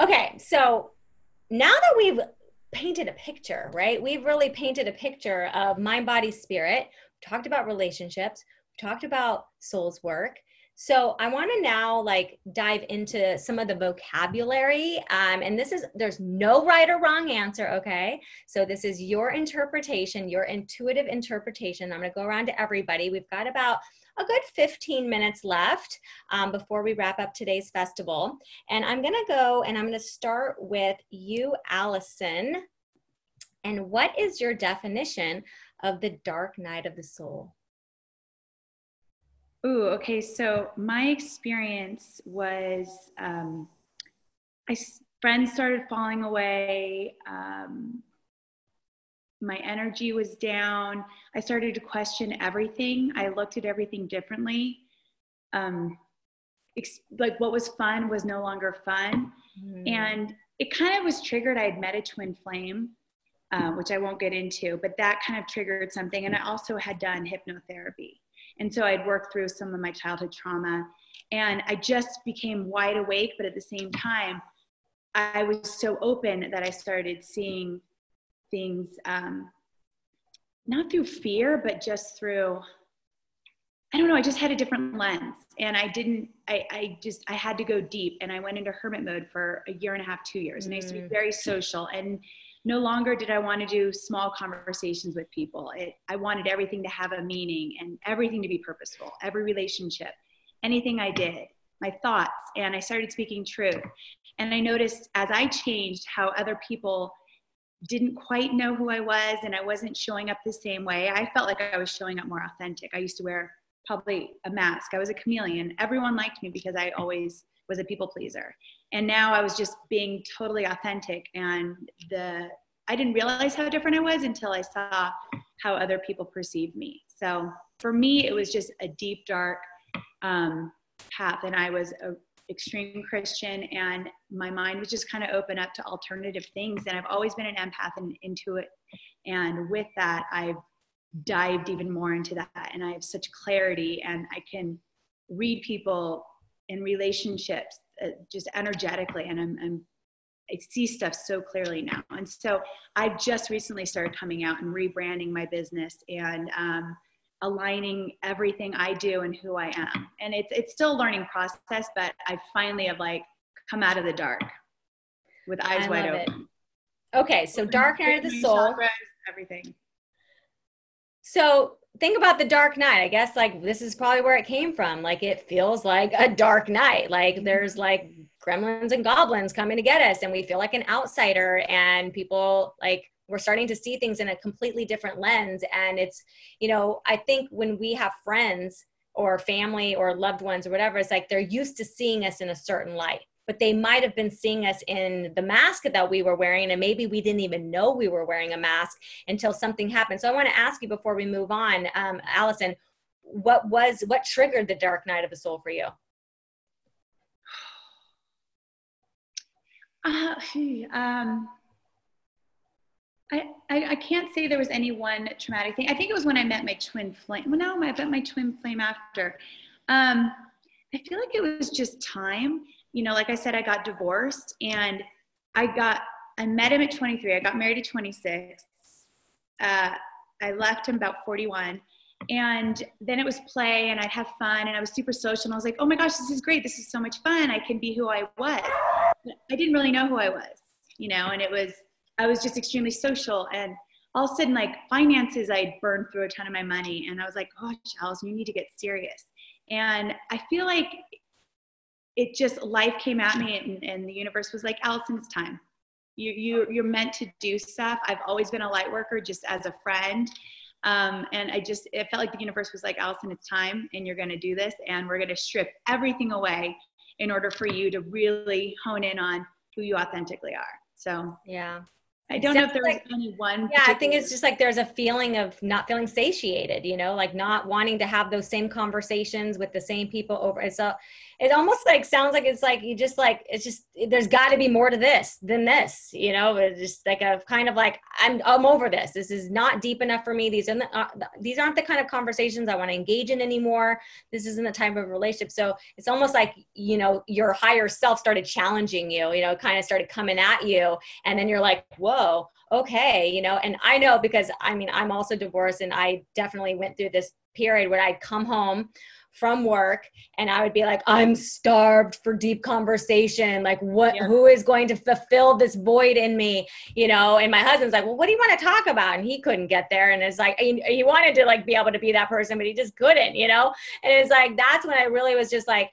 [SPEAKER 2] okay. So now that we've painted a picture, right? We've really painted a picture of mind, body, spirit. We talked about relationships. We talked about soul's work. So I want to now like dive into some of the vocabulary. Um, and this is there's no right or wrong answer, okay? So this is your interpretation, your intuitive interpretation. I'm going to go around to everybody. We've got about a good 15 minutes left um, before we wrap up today's festival. And I'm going to go and I'm going to start with you, Allison. And what is your definition of the dark night of the soul?
[SPEAKER 1] Ooh, okay. So my experience was um, I friends started falling away. Um, my energy was down. I started to question everything. I looked at everything differently. Um, ex- like what was fun was no longer fun. Mm. And it kind of was triggered. I had met a twin flame, uh, which I won't get into, but that kind of triggered something. And I also had done hypnotherapy. And so I'd worked through some of my childhood trauma. And I just became wide awake, but at the same time, I was so open that I started seeing things um, not through fear, but just through I don't know, I just had a different lens and I didn't, I, I just, I had to go deep and I went into hermit mode for a year and a half, two years. And I used to be mm. very social and no longer did I want to do small conversations with people. It, I wanted everything to have a meaning and everything to be purposeful, every relationship, anything I did, my thoughts. And I started speaking truth. And I noticed as I changed how other people didn't quite know who I was and I wasn't showing up the same way. I felt like I was showing up more authentic. I used to wear probably a mask. I was a chameleon. Everyone liked me because I always was a people pleaser. And now I was just being totally authentic and the I didn't realize how different I was until I saw how other people perceived me. So for me, it was just a deep, dark um, path, and I was a extreme Christian, and my mind was just kind of open up to alternative things. And I've always been an empath and into it. And with that, I've dived even more into that. And I have such clarity, and I can read people in relationships uh, just energetically. And I'm, I'm I see stuff so clearly now. And so I've just recently started coming out and rebranding my business and um, aligning everything I do and who I am. And it's it's still a learning process, but I finally have like come out of the dark. with eyes
[SPEAKER 2] I
[SPEAKER 1] wide
[SPEAKER 2] love it.
[SPEAKER 1] open.
[SPEAKER 2] Okay, so dark night of the soul.
[SPEAKER 1] Chakras, everything.
[SPEAKER 2] So think about the dark night. I guess like this is probably where it came from. Like it feels like a dark night. Like mm-hmm. there's like gremlins and goblins coming to get us, and we feel like an outsider, and people like we're starting to see things in a completely different lens. And it's, you know, I think when we have friends or family or loved ones or whatever, it's like they're used to seeing us in a certain light. But they might have been seeing us in the mask that we were wearing, and maybe we didn't even know we were wearing a mask until something happened. So I want to ask you before we move on, um, Allison, what was what triggered the dark night of the soul for you?
[SPEAKER 1] Uh, um, I, I, can't say there was any one traumatic thing. I think it was when I met my twin flame. Well, no, I met my twin flame after. Um, I feel like it was just time. You know, like I said, I got divorced and I got, I met him at 23. I got married at 26. Uh, I left him about 41. And then it was play and I'd have fun and I was super social and I was like, oh my gosh, this is great. This is so much fun. I can be who I was. But I didn't really know who I was, you know, and it was, I was just extremely social and all of a sudden like finances, I burned through a ton of my money and I was like, gosh, Allison, you need to get serious. And I feel like it just, life came at me and, and the universe was like, Allison, it's time. You, you, you're meant to do stuff. I've always been a light worker just as a friend. Um, and I just, it felt like the universe was like, Allison, it's time and you're going to do this. And we're going to strip everything away in order for you to really hone in on who you authentically are. So
[SPEAKER 2] Yeah.
[SPEAKER 1] I don't know if
[SPEAKER 2] Sounds
[SPEAKER 1] there was
[SPEAKER 2] like-
[SPEAKER 1] any one.
[SPEAKER 2] Yeah, I think it's just like there's a feeling of not feeling satiated, you know, like not wanting to have those same conversations with the same people over. It's a, it almost like sounds like it's like you just like it's just there's got to be more to this than this, you know. It's just like a kind of like I'm I'm over this. This is not deep enough for me. These are the, uh, these aren't the kind of conversations I want to engage in anymore. This isn't the type of relationship. So it's almost like you know your higher self started challenging you. You know, kind of started coming at you, and then you're like, whoa okay, you know, and I know because I mean, I'm also divorced and I definitely went through this period where I'd come home from work and I would be like, I'm starved for deep conversation. Like, what,
[SPEAKER 1] Yeah.
[SPEAKER 2] who is going to fulfill this void in me? You know, and my husband's like, well, what do you want to talk about? And he couldn't get there. And it's like, he, he wanted to like be able to be that person, but he just couldn't, you know? And it's like, that's when I really was just like,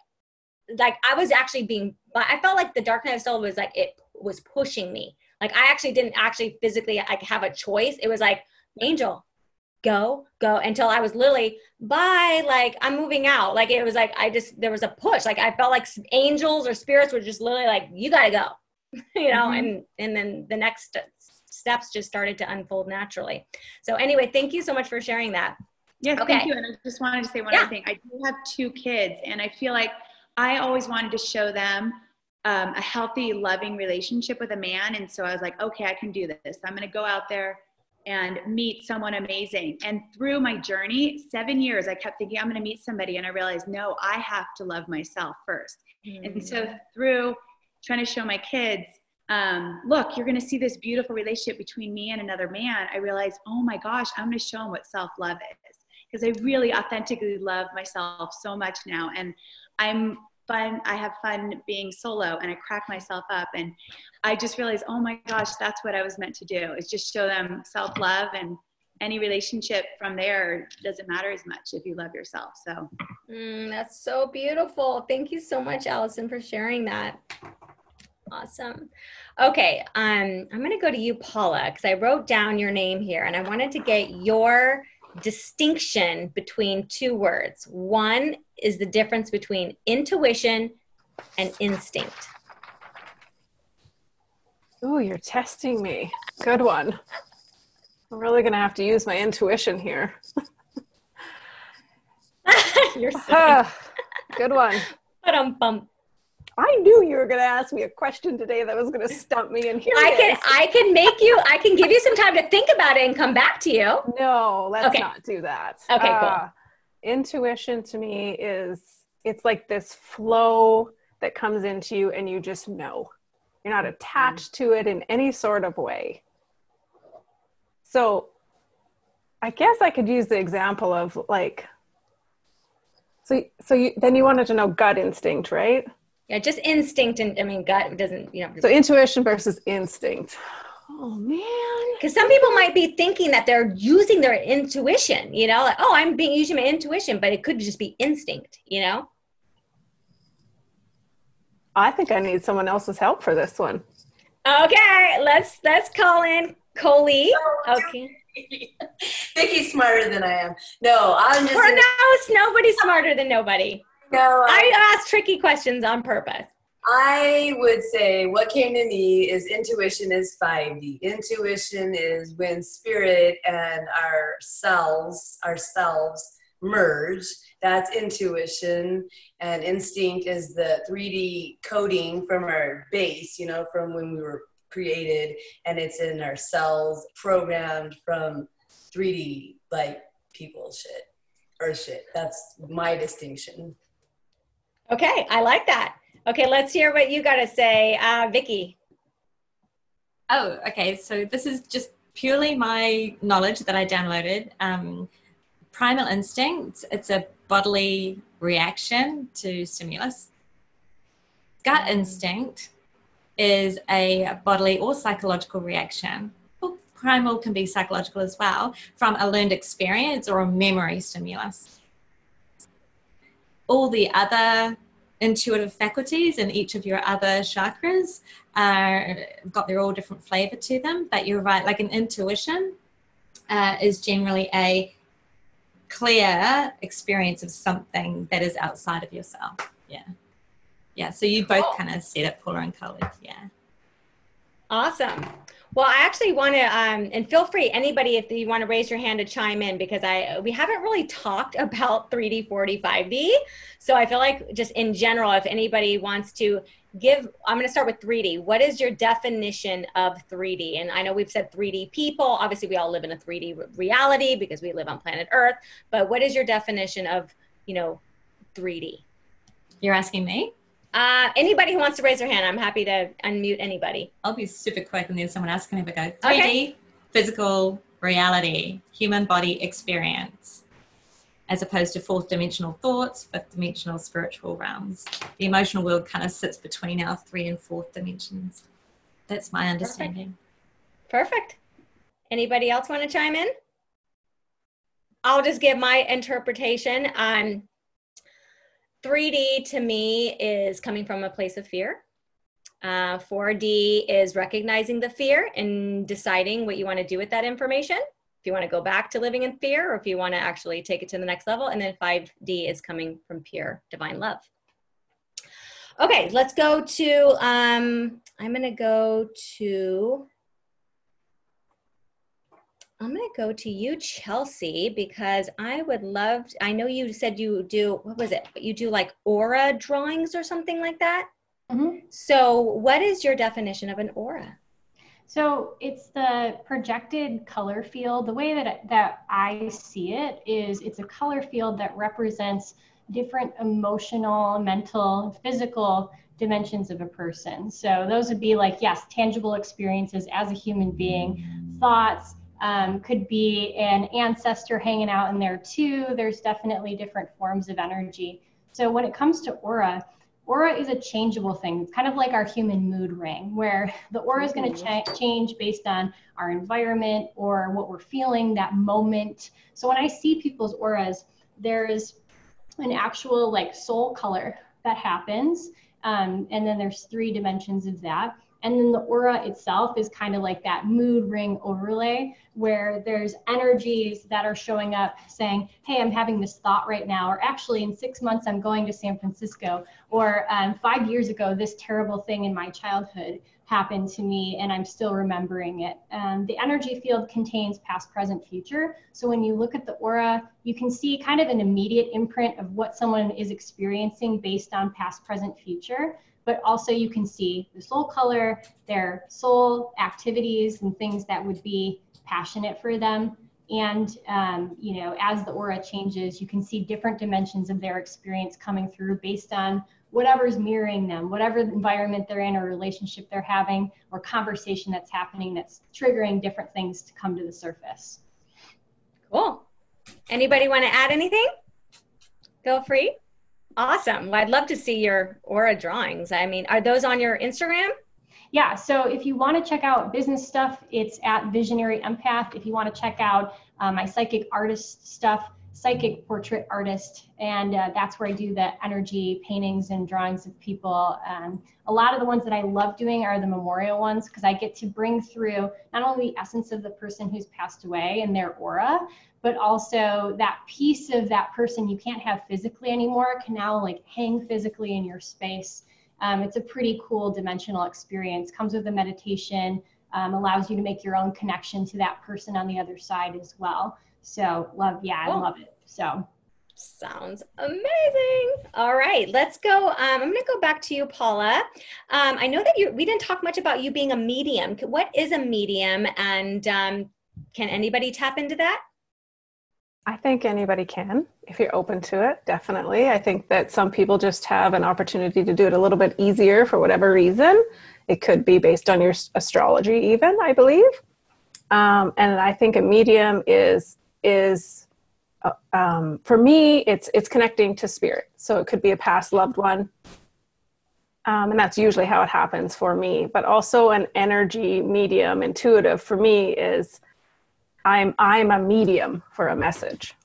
[SPEAKER 2] like I was actually being, but I felt like the dark night of soul was like, it was pushing me. Like I actually didn't actually physically like have a choice. It was like, Angel, go, go until I was literally, bye, like I'm moving out. Like it was like, I just, there was a push. Like I felt like angels or spirits were just literally like, you gotta go, you know,
[SPEAKER 1] Mhm.
[SPEAKER 2] and, and then the next steps just started to unfold naturally. So anyway, thank you so much for sharing that.
[SPEAKER 1] Yes,
[SPEAKER 2] Okay.
[SPEAKER 1] thank you. And I just wanted to say one
[SPEAKER 2] Yeah.
[SPEAKER 1] other thing. I do have two kids, and I feel like I always wanted to show them um, a healthy, loving relationship with a man. And so I was like, okay, I can do this. I'm going to go out there and meet someone amazing. And through my journey, seven years, I kept thinking, I'm going to meet somebody. And I realized, no, I have to love myself first. And so through trying to show my kids, um, look, you're going to see this beautiful relationship between me and another man. I realized, oh my gosh, I'm going to show them what self love is because I really authentically love myself so much now. And I'm fun. I have fun being solo and I crack myself up. And I just realized, oh my gosh, that's what I was meant to do is just show them self love and any relationship from there doesn't matter as much if you love yourself. So
[SPEAKER 2] Mm, that's so beautiful. Thank you so much, Allison, for sharing that. Awesome. Okay, um, I'm going to go to you, Paula, because I wrote down your name here and I wanted to get your distinction between two words. One is the difference between intuition and instinct.
[SPEAKER 6] Ooh, you're testing me. Good one. I'm really going to have to use my intuition here.
[SPEAKER 2] You're so
[SPEAKER 6] good one.
[SPEAKER 2] bum.
[SPEAKER 6] I knew you were going to ask me a question today that was going to stump me, and here
[SPEAKER 2] I can
[SPEAKER 6] is.
[SPEAKER 2] I can make you I can give you some time to think about it and come back to you.
[SPEAKER 6] No, let's
[SPEAKER 2] Okay.
[SPEAKER 6] not do that.
[SPEAKER 2] Okay, cool.
[SPEAKER 6] Uh, Intuition to me is it's like this flow that comes into you and you just know. You're not attached to it in any sort of way. So I guess I could use the example of like so so you then you wanted to know gut instinct, right?
[SPEAKER 2] Yeah, just instinct and I mean gut doesn't you know.
[SPEAKER 6] So intuition versus instinct. Oh man.
[SPEAKER 2] Because some people might be thinking that they're using their intuition, you know, like, oh, I'm being using my intuition, but it could just be instinct, you know.
[SPEAKER 6] I think I need someone else's help for this one.
[SPEAKER 2] Okay, let's let's call in Coley. Okay.
[SPEAKER 5] Vicky's smarter than I am. No, I'm just.
[SPEAKER 2] For now, it's nobody's smarter than nobody.
[SPEAKER 5] No, I,
[SPEAKER 2] I ask tricky questions on purpose.
[SPEAKER 5] I would say what came to me is intuition is 5D. Intuition is when spirit and our selves, ourselves merge. That's intuition. And instinct is the 3D coding from our base, you know, from when we were created. And it's in our cells, programmed from 3D, like people shit or shit. That's my distinction.
[SPEAKER 2] Okay, I like that. Okay, let's hear what you got to say, uh, Vicky.
[SPEAKER 7] Oh, okay. So this is just purely my knowledge that I downloaded. Um, primal instinct, it's a bodily reaction to stimulus. Gut instinct is a bodily or psychological reaction. Well, primal can be psychological as well from a learned experience or a memory stimulus. All the other intuitive faculties in each of your other chakras are got their all different flavor to them. But you're right like an intuition uh, is generally a clear experience of something that is outside of yourself. Yeah. Yeah so you both kind of said it paula and Coley. yeah.
[SPEAKER 2] Awesome well, I actually want to, um, and feel free, anybody, if you want to raise your hand to chime in, because I we haven't really talked about 3D, 4D, 5D. So I feel like just in general, if anybody wants to give, I'm going to start with 3D. What is your definition of 3D? And I know we've said 3D people. Obviously, we all live in a 3D reality because we live on planet Earth. But what is your definition of, you know, 3D?
[SPEAKER 7] You're asking me?
[SPEAKER 2] Uh, anybody who wants to raise their hand, I'm happy to unmute anybody.
[SPEAKER 7] I'll be super quick and then someone else can have a go. 3D, okay. physical reality, human body experience, as opposed to fourth dimensional thoughts, fifth dimensional spiritual realms. The emotional world kind of sits between our three and fourth dimensions. That's my understanding.
[SPEAKER 2] Perfect. Perfect. Anybody else want to chime in? I'll just give my interpretation. Um, 3D to me is coming from a place of fear. Uh, 4D is recognizing the fear and deciding what you want to do with that information. If you want to go back to living in fear or if you want to actually take it to the next level. And then 5D is coming from pure divine love. Okay, let's go to, um, I'm going to go to I'm going to go to you, Chelsea, because I would love, to, I know you said you do, what was it? You do like aura drawings or something like that. Mm-hmm. So, what is your definition of an aura?
[SPEAKER 3] So it's the projected color field. The way that that I see it is it's a color field that represents different emotional, mental, physical dimensions of a person. So those would be like yes, tangible experiences as a human being, thoughts, um, could be an ancestor hanging out in there too. There's definitely different forms of energy. So when it comes to aura, aura is a changeable thing. It's kind of like our human mood ring, where the aura is going to cha- change based on our environment or what we're feeling that moment. So when I see people's auras, there's an actual like soul color that happens. Um, and then there's three dimensions of that. And then the aura itself is kind of like that mood ring overlay where there's energies that are showing up saying, hey, I'm having this thought right now, or actually in six months, I'm going to San Francisco, or um, five years ago, this terrible thing in my childhood happened to me and I'm still remembering it. Um, the energy field contains past, present, future. So when you look at the aura, you can see kind of an immediate imprint of what someone is experiencing based on past, present, future but also you can see the soul color, their soul activities and things that would be passionate for them. And, um, you know, as the aura changes, you can see different dimensions of their experience coming through based on whatever's mirroring them, whatever environment they're in or relationship they're having or conversation that's happening that's triggering different things to come to the surface.
[SPEAKER 2] Cool. Anybody want to add anything? Feel free. Awesome. Well, I'd love to see your aura drawings. I mean, are those on your Instagram?
[SPEAKER 3] Yeah, so if you want to check out business stuff, it's at Visionary Empath. If you want to check out uh, my psychic artist stuff, psychic portrait artist, and uh, that's where I do the energy paintings and drawings of people. Um, a lot of the ones that I love doing are the memorial ones because I get to bring through not only the essence of the person who's passed away and their aura, but also that piece of that person you can't have physically anymore can now like hang physically in your space. Um, it's a pretty cool dimensional experience. Comes with a meditation, um, allows you to make your own connection to that person on the other side as well. So love, yeah, I love it. So
[SPEAKER 2] Sounds amazing. All right, let's go. Um, I'm going to go back to you, Paula. Um, I know that you we didn't talk much about you being a medium. What is a medium, and um, can anybody tap into that?
[SPEAKER 6] I think anybody can if you're open to it, definitely. I think that some people just have an opportunity to do it a little bit easier for whatever reason. It could be based on your astrology, even, I believe. Um, and I think a medium is is uh, um, for me it's it's connecting to spirit. So it could be a past loved one um, and that's usually how it happens for me. But also an energy medium intuitive for me is i'm i'm a medium for a message.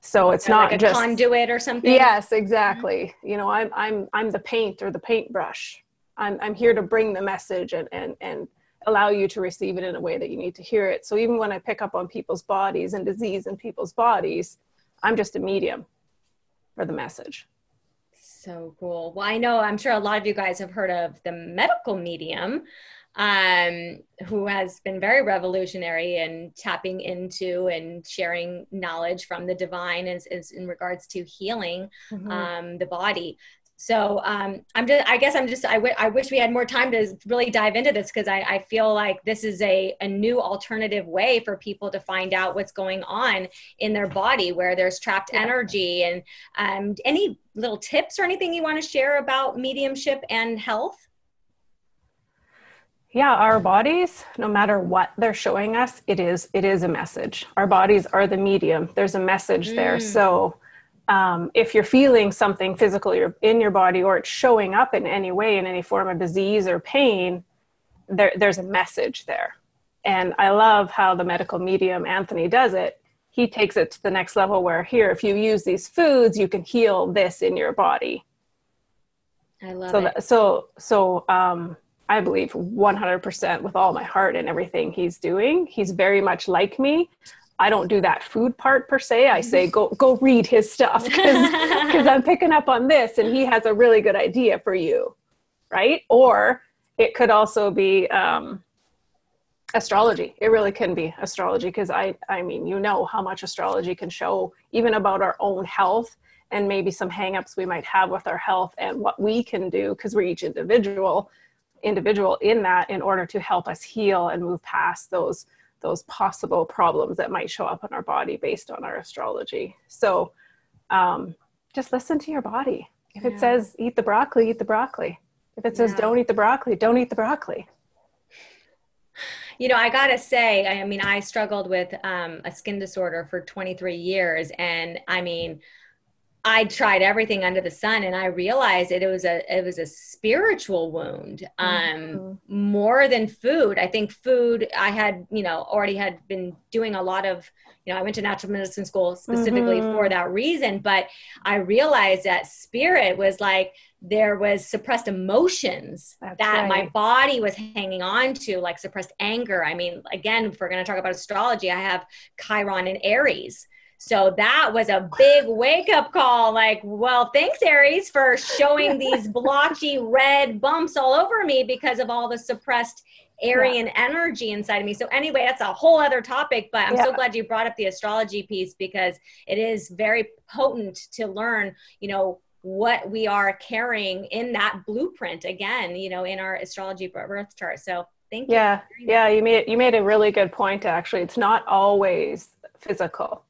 [SPEAKER 6] So it's not
[SPEAKER 2] like
[SPEAKER 6] just
[SPEAKER 2] conduit or something?
[SPEAKER 6] Yes exactly. Mm-hmm. you know i'm i'm i'm the paint or the paintbrush. I'm i'm here to bring the message and and and allow you to receive it in a way that you need to hear it. So even when I pick up on people's bodies and disease in people's bodies, I'm just a medium for the message.
[SPEAKER 2] So cool. Well, I know, I'm sure a lot of you guys have heard of the medical medium, um, who has been very revolutionary in tapping into and sharing knowledge from the divine as, as in regards to healing mm-hmm. um, the body. So um, I'm just, I guess I'm just, I, w- I wish we had more time to really dive into this because I, I feel like this is a, a new alternative way for people to find out what's going on in their body where there's trapped yeah. energy and um, any little tips or anything you want to share about mediumship and health?
[SPEAKER 6] yeah our bodies no matter what they're showing us it is it is a message our bodies are the medium there's a message mm. there so um, if you're feeling something physical in your body or it's showing up in any way in any form of disease or pain there, there's a message there. And i love how the medical medium anthony does it. He takes it to the next level where here if you use these foods you can heal this in your body.
[SPEAKER 2] I love
[SPEAKER 6] so
[SPEAKER 2] it.
[SPEAKER 6] that, so so um, i believe 100% with all my heart and everything he's doing he's very much like me I don't do that food part per se. I say go go read his stuff because I'm picking up on this, and he has a really good idea for you, right? Or it could also be um, astrology. It really can be astrology because I I mean you know how much astrology can show even about our own health and maybe some hangups we might have with our health and what we can do because we're each individual individual in that in order to help us heal and move past those those possible problems that might show up in our body based on our astrology. So um, just listen to your body. If it says eat the broccoli, eat the broccoli. If it says yeah. don't eat the broccoli, don't eat the broccoli.
[SPEAKER 2] You know, I gotta say, I mean, I struggled with um, a skin disorder for 23 years, and I mean, I tried everything under the sun and I realized it, it was a it was a spiritual wound um mm-hmm. more than food. I think food I had, you know, already had been doing a lot of, you know, I went to natural medicine school specifically mm-hmm. for that reason, but I realized that spirit was like there was suppressed emotions That's that right. my body was hanging on to like suppressed anger. I mean, again, if we're going to talk about astrology, I have Chiron and Aries so that was a big wake up call. Like, well, thanks, Aries, for showing these blotchy red bumps all over me because of all the suppressed Aryan yeah. energy inside of me. So, anyway, that's a whole other topic, but I'm yeah. so glad you brought up the astrology piece because it is very potent to learn, you know, what we are carrying in that blueprint again, you know, in our astrology birth chart. So, thank you.
[SPEAKER 6] Yeah. Yeah. You made, you made a really good point, actually. It's not always physical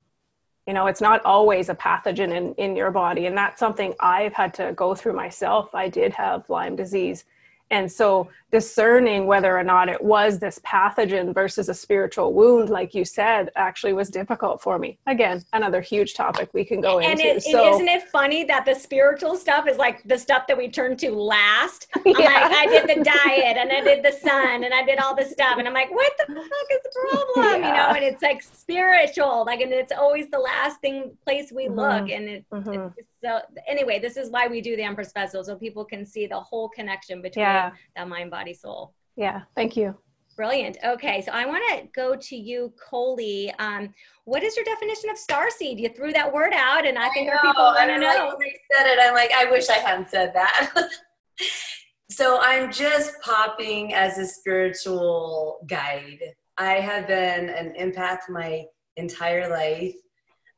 [SPEAKER 6] you know it's not always a pathogen in, in your body. And that's something i've had to go through myself. I did have lyme disease And so discerning whether or not it was this pathogen versus a spiritual wound, like you said, actually was difficult for me. Again, another huge topic we can go
[SPEAKER 2] and
[SPEAKER 6] into.
[SPEAKER 2] It,
[SPEAKER 6] so,
[SPEAKER 2] isn't it funny that the spiritual stuff is like the stuff that we turn to last? I'm yeah. like, I did the diet and I did the sun and I did all this stuff. And I'm like, what the fuck is the problem? Yeah. You know, and it's like spiritual, like, and it's always the last thing place we mm-hmm. look. And it, mm-hmm. it's so anyway, this is why we do the Empress Festival so people can see the whole connection between yeah. that mind, body, soul.
[SPEAKER 6] Yeah, thank you.
[SPEAKER 2] Brilliant. Okay, so I want to go to you, Coley. Um, what is your definition of star seed? You threw that word out, and I think I our people want to know.
[SPEAKER 5] Like, when I said it, I'm like, I wish I hadn't said that. so I'm just popping as a spiritual guide. I have been an empath my entire life.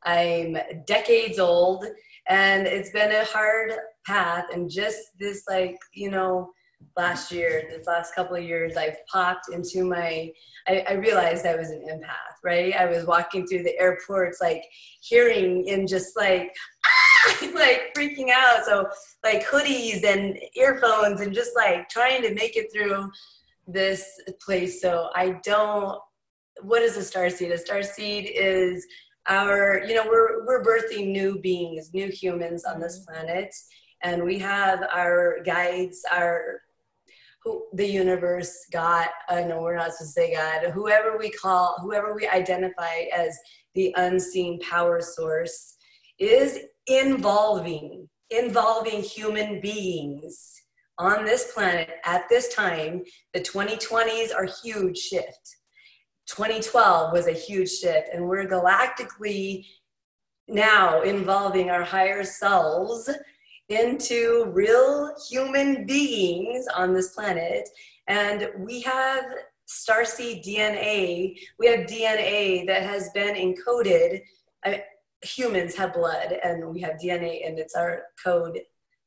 [SPEAKER 5] I'm decades old, and it's been a hard path. And just this, like, you know, last year, this last couple of years, I've popped into my, I, I, realized I was an empath, right? I was walking through the airports, like hearing and just like, ah! like freaking out. So like hoodies and earphones and just like trying to make it through this place. So I don't, what is a star seed? A star seed is our, you know, we're, we're birthing new beings, new humans on this mm-hmm. planet and we have our guides, our who the universe, God, I know we're not supposed to say God, whoever we call, whoever we identify as the unseen power source is involving, involving human beings on this planet at this time. The 2020s are huge shift. 2012 was a huge shift, and we're galactically now involving our higher selves into real human beings on this planet. And we have starseed DNA. We have DNA that has been encoded. I, humans have blood and we have DNA, and it's our code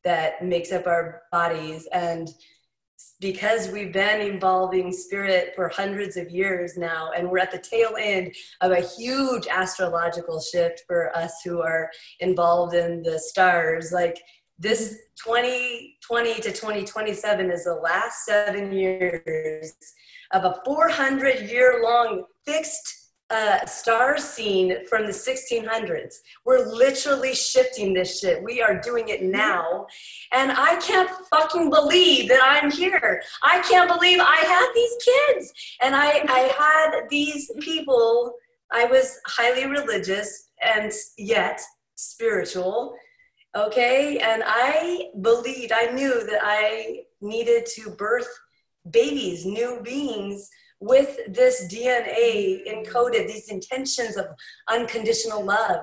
[SPEAKER 5] that makes up our bodies. And because we've been involving spirit for hundreds of years now, and we're at the tail end of a huge astrological shift for us who are involved in the stars, like this 2020 to 2027 is the last seven years of a 400 year long fixed uh, star scene from the 1600s. We're literally shifting this shit. We are doing it now. And I can't fucking believe that I'm here. I can't believe I had these kids. And I, I had these people. I was highly religious and yet spiritual okay and i believed i knew that i needed to birth babies new beings with this dna encoded these intentions of unconditional love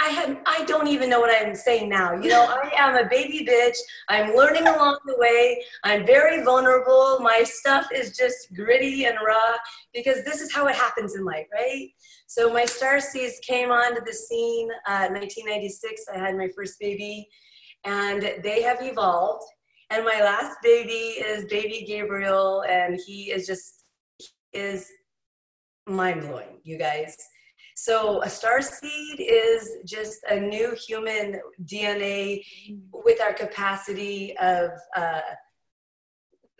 [SPEAKER 5] I have I don't even know what I'm saying now. You know, I am a baby bitch. I'm learning along the way. I'm very vulnerable. My stuff is just gritty and raw because this is how it happens in life, right? So my star seeds came onto the scene uh, 1996. I had my first baby, and they have evolved. And my last baby is baby Gabriel, and he is just is mind blowing, you guys. So a star seed is just a new human DNA with our capacity of uh,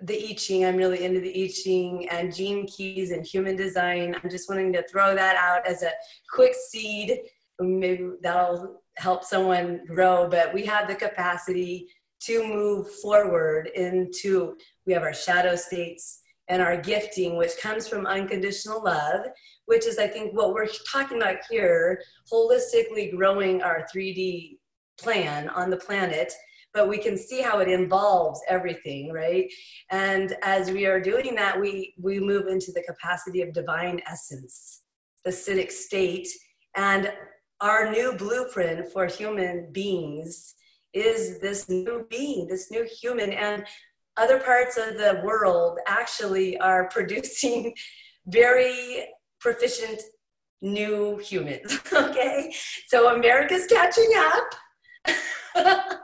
[SPEAKER 5] the I Ching. I'm really into the I Ching and gene keys and human design. I'm just wanting to throw that out as a quick seed. Maybe that'll help someone grow, but we have the capacity to move forward into, we have our shadow states and our gifting, which comes from unconditional love which is I think what we're talking about here, holistically growing our 3D plan on the planet but we can see how it involves everything right? And as we are doing that we we move into the capacity of divine essence the siddhic state and our new blueprint for human beings is this new being this new human. And other parts of the world actually are producing very proficient new humans. okay, so America's catching up.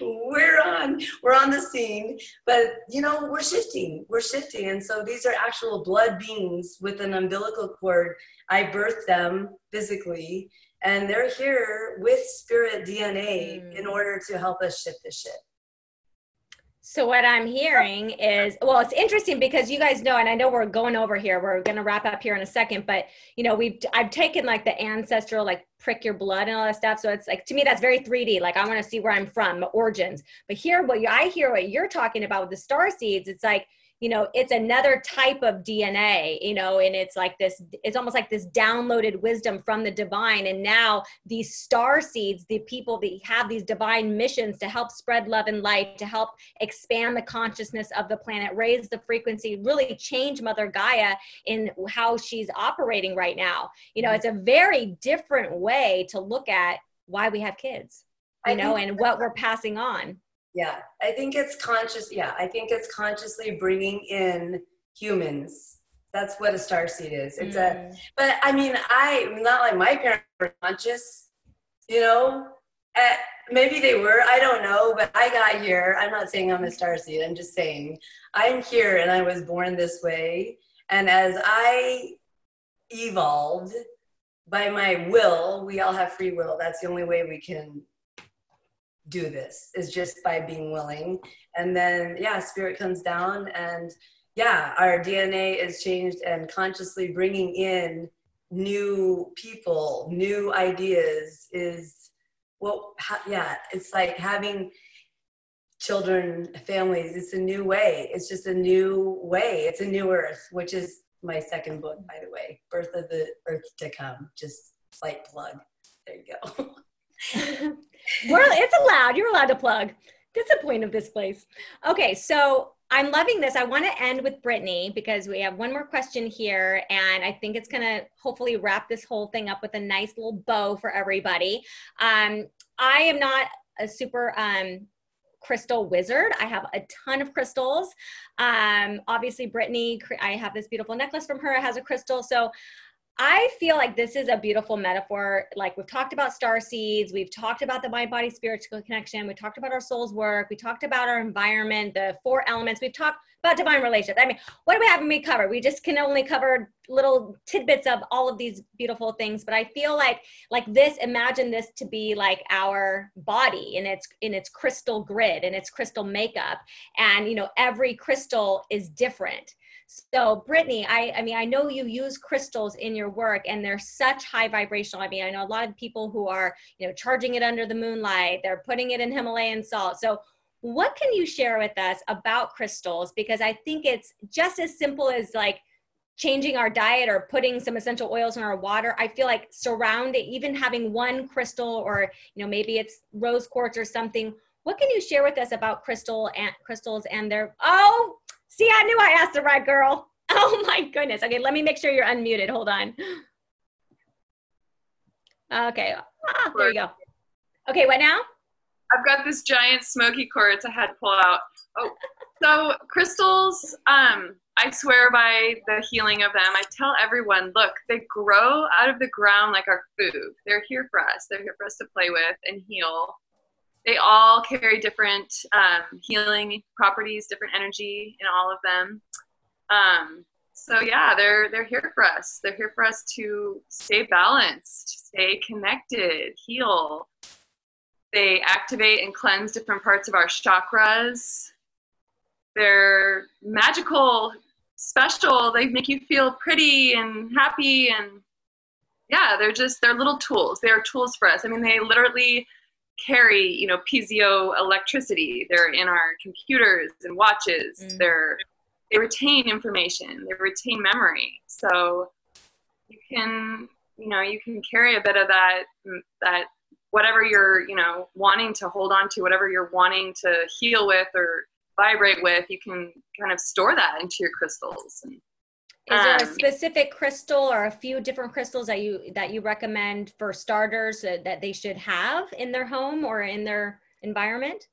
[SPEAKER 5] we're on we're on the scene but you know we're shifting we're shifting and so these are actual blood beings with an umbilical cord i birthed them physically and they're here with spirit dna mm. in order to help us shift the shit
[SPEAKER 2] So what I'm hearing is, well, it's interesting because you guys know, and I know we're going over here. We're going to wrap up here in a second, but you know, we've I've taken like the ancestral, like prick your blood and all that stuff. So it's like to me that's very 3D. Like I want to see where I'm from, my origins. But here, what you, I hear what you're talking about with the star seeds, it's like you know it's another type of dna you know and it's like this it's almost like this downloaded wisdom from the divine. And now these star seeds the people that have these divine missions to help spread love and light to help expand the consciousness of the planet raise the frequency really change mother gaia in how she's operating right now. You know it's a very different way to look at why we have kids you know and what we're passing on
[SPEAKER 5] yeah, I think it's conscious. Yeah, I think it's consciously bringing in humans. That's what a star seed is. It's mm. a, but I mean, I not like my parents were conscious, you know. Uh, maybe they were. I don't know. But I got here. I'm not saying I'm a star seed. I'm just saying I'm here, and I was born this way. And as I evolved by my will, we all have free will. That's the only way we can do this is just by being willing. And then yeah spirit comes down and yeah our dna is changed and consciously bringing in new people new ideas is well yeah it's like having children families. It's a new way. It's just a new way. It's a new earth which is my second book by the way birth of the earth to come. Just slight plug. There you go
[SPEAKER 2] It's allowed. You're allowed to plug. That's the point of this place. Okay, so I'm loving this. I want to end with Brittany because we have one more question here, and I think it's going to hopefully wrap this whole thing up with a nice little bow for everybody. Um, I am not a super um, crystal wizard. I have a ton of crystals. Um, obviously, Brittany, I have this beautiful necklace from her. It has a crystal. So I feel like this is a beautiful metaphor. Like we've talked about star seeds, we've talked about the mind body spiritual connection, we talked about our soul's work, we talked about our environment, the four elements, we've talked about divine relationships. I mean, what do we have we covered? We just can only cover little tidbits of all of these beautiful things. But I feel like like this, imagine this to be like our body in its in its crystal grid and its crystal makeup. And you know, every crystal is different so Brittany, I, I mean, I know you use crystals in your work and they're such high vibrational. I mean, I know a lot of people who are, you know, charging it under the moonlight, they're putting it in Himalayan salt. So what can you share with us about crystals? Because I think it's just as simple as like changing our diet or putting some essential oils in our water i feel like surrounding even having one crystal or you know maybe it's rose quartz or something what can you share with us about crystal and crystals and their oh See, I knew I asked the right girl. Oh my goodness. Okay, let me make sure you're unmuted. Hold on. Okay. Ah, there you go. Okay, what now?
[SPEAKER 4] I've got this giant smoky quartz I had to pull out. Oh, so crystals, um, I swear by the healing of them. I tell everyone, look, they grow out of the ground like our food. They're here for us. They're here for us to play with and heal they all carry different um, healing properties, different energy in all of them. Um, so yeah, they're they're here for us. They're here for us to stay balanced, stay connected, heal. They activate and cleanse different parts of our chakras. They're magical, special. They make you feel pretty and happy and yeah, they're just they're little tools. They're tools for us. I mean, they literally carry you know piezo electricity they're in our computers and watches. Mm. they're they retain information. They retain memory. So you can you know you can carry a bit of that that whatever you're you know wanting to hold on to whatever you're wanting to heal with or vibrate with you can kind of store that into your crystals and
[SPEAKER 2] is there a um, specific crystal or a few different crystals that you that you recommend for starters uh, that they should have in their home or in their environment?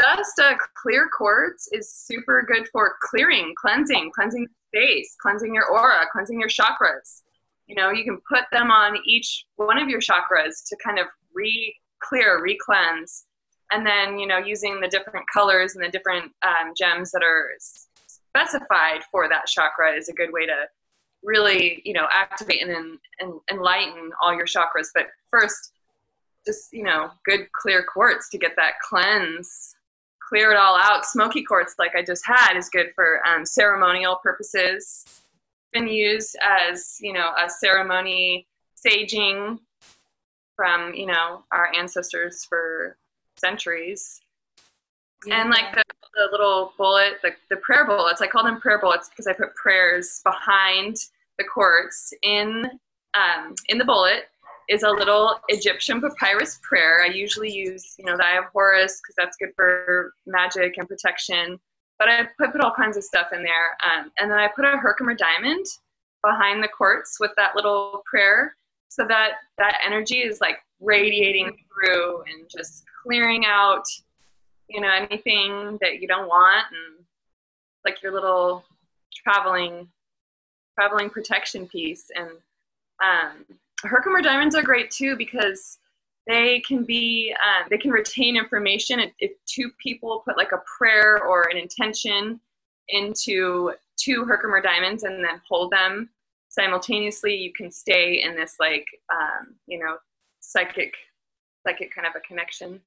[SPEAKER 4] Just a clear quartz is super good for clearing, cleansing, cleansing space, cleansing your aura, cleansing your chakras. You know, you can put them on each one of your chakras to kind of re-clear, re-cleanse, and then you know using the different colors and the different um, gems that are specified for that chakra is a good way to really you know activate and, and enlighten all your chakras but first just you know good clear quartz to get that cleanse clear it all out. Smoky quartz, like I just had, is good for um, ceremonial purposes. Been used as you know a ceremony saging from you know our ancestors for centuries. Yeah. And like the, the little bullet, the, the prayer bullets, I call them prayer bullets because I put prayers behind the quartz in um, in the bullet is a little Egyptian papyrus prayer. I usually use, you know, the Eye of Horus because that's good for magic and protection. But I put, put all kinds of stuff in there. Um, and then I put a Herkimer diamond behind the quartz with that little prayer so that that energy is like radiating through and just clearing out, you know, anything that you don't want and like your little traveling traveling protection piece. And um, Herkimer diamonds are great too because they can be um, they can retain information if, if, two people put like a prayer or an intention into two Herkimer diamonds and then hold them simultaneously you can stay in this like um, you know psychic psychic kind of a connection.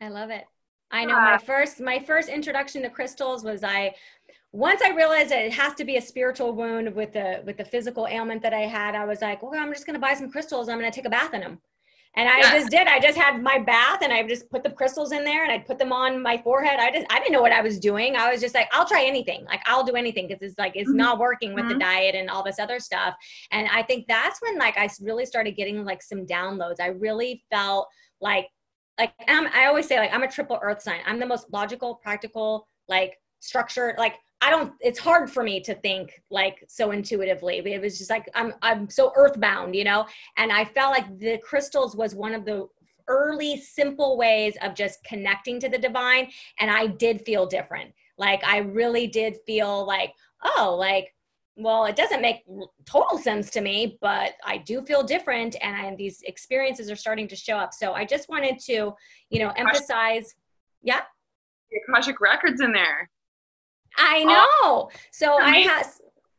[SPEAKER 2] I love it i know my first my first introduction to crystals was i once I realized that it has to be a spiritual wound with the with the physical ailment that I had, I was like, well, I'm just gonna buy some crystals. I'm gonna take a bath in them. And I yeah. just did. I just had my bath and I just put the crystals in there and I'd put them on my forehead. I just I didn't know what I was doing. I was just like, I'll try anything. Like I'll do anything because it's like it's mm-hmm. not working with mm-hmm. the diet and all this other stuff. And I think that's when like I really started getting like some downloads. I really felt like like I'm, I always say like I'm a triple earth sign. I'm the most logical, practical, like structured, like I don't it's hard for me to think like so intuitively. It was just like I'm I'm so earthbound, you know? And I felt like the crystals was one of the early simple ways of just connecting to the divine and I did feel different. Like I really did feel like oh, like well, it doesn't make total sense to me, but I do feel different and I, these experiences are starting to show up. So I just wanted to, you know, emphasize yeah.
[SPEAKER 4] The Akashic records in there.
[SPEAKER 2] I know. So I have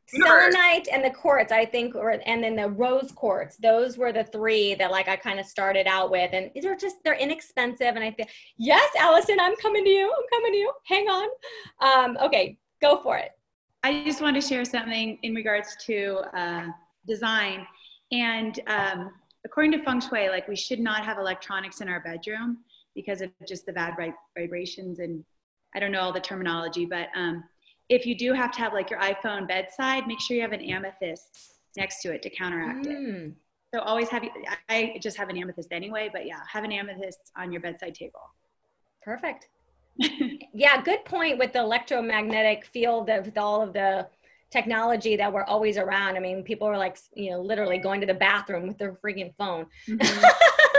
[SPEAKER 2] selenite and the quartz, I think, or and then the rose quartz. Those were the three that like I kind of started out with, and these are just they're inexpensive. And I think, yes, Allison, I'm coming to you. I'm coming to you. Hang on. Um, okay, go for it.
[SPEAKER 1] I just wanted to share something in regards to uh, design, and um, according to feng shui, like we should not have electronics in our bedroom because of just the bad vibrations and I don't know all the terminology, but um, if you do have to have like your iPhone bedside, make sure you have an amethyst next to it to counteract mm. it. So always have, I just have an amethyst anyway, but yeah, have an amethyst on your bedside table.
[SPEAKER 2] Perfect. Yeah, good point with the electromagnetic field of all of the technology that we're always around. I mean, people are like, you know, literally going to the bathroom with their freaking phone. Mm-hmm.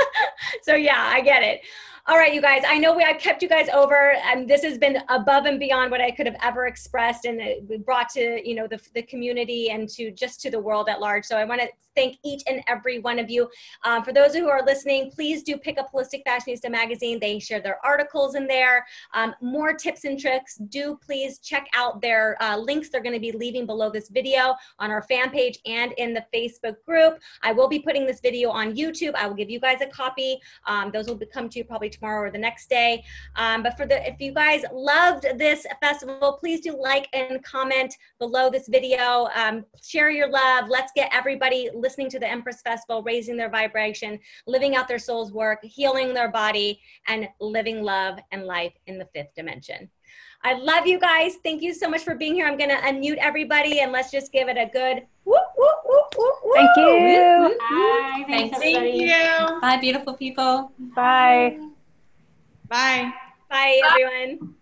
[SPEAKER 2] so yeah, I get it. All right, you guys. I know we I kept you guys over, and this has been above and beyond what I could have ever expressed, and brought to you know the the community and to just to the world at large. So I want to thank each and every one of you. Um, for those who are listening, please do pick up Holistic Fashionista magazine. They share their articles in there. Um, more tips and tricks. Do please check out their uh, links. They're going to be leaving below this video on our fan page and in the Facebook group. I will be putting this video on YouTube. I will give you guys a copy. Um, those will come to you probably tomorrow or the next day. Um, but for the if you guys loved this festival, please do like and comment below this video. Um, share your love. Let's get everybody listening to the Empress Festival, raising their vibration, living out their soul's work, healing their body, and living love and life in the fifth dimension. I love you guys. Thank you so much for being here. I'm going to unmute everybody and let's just give it a good whoop, whoop, whoop, whoop, whoop.
[SPEAKER 6] Thank you.
[SPEAKER 7] Bye. Thanks,
[SPEAKER 1] Thank you.
[SPEAKER 7] Bye, beautiful people.
[SPEAKER 6] Bye.
[SPEAKER 1] Bye.
[SPEAKER 2] Bye, everyone.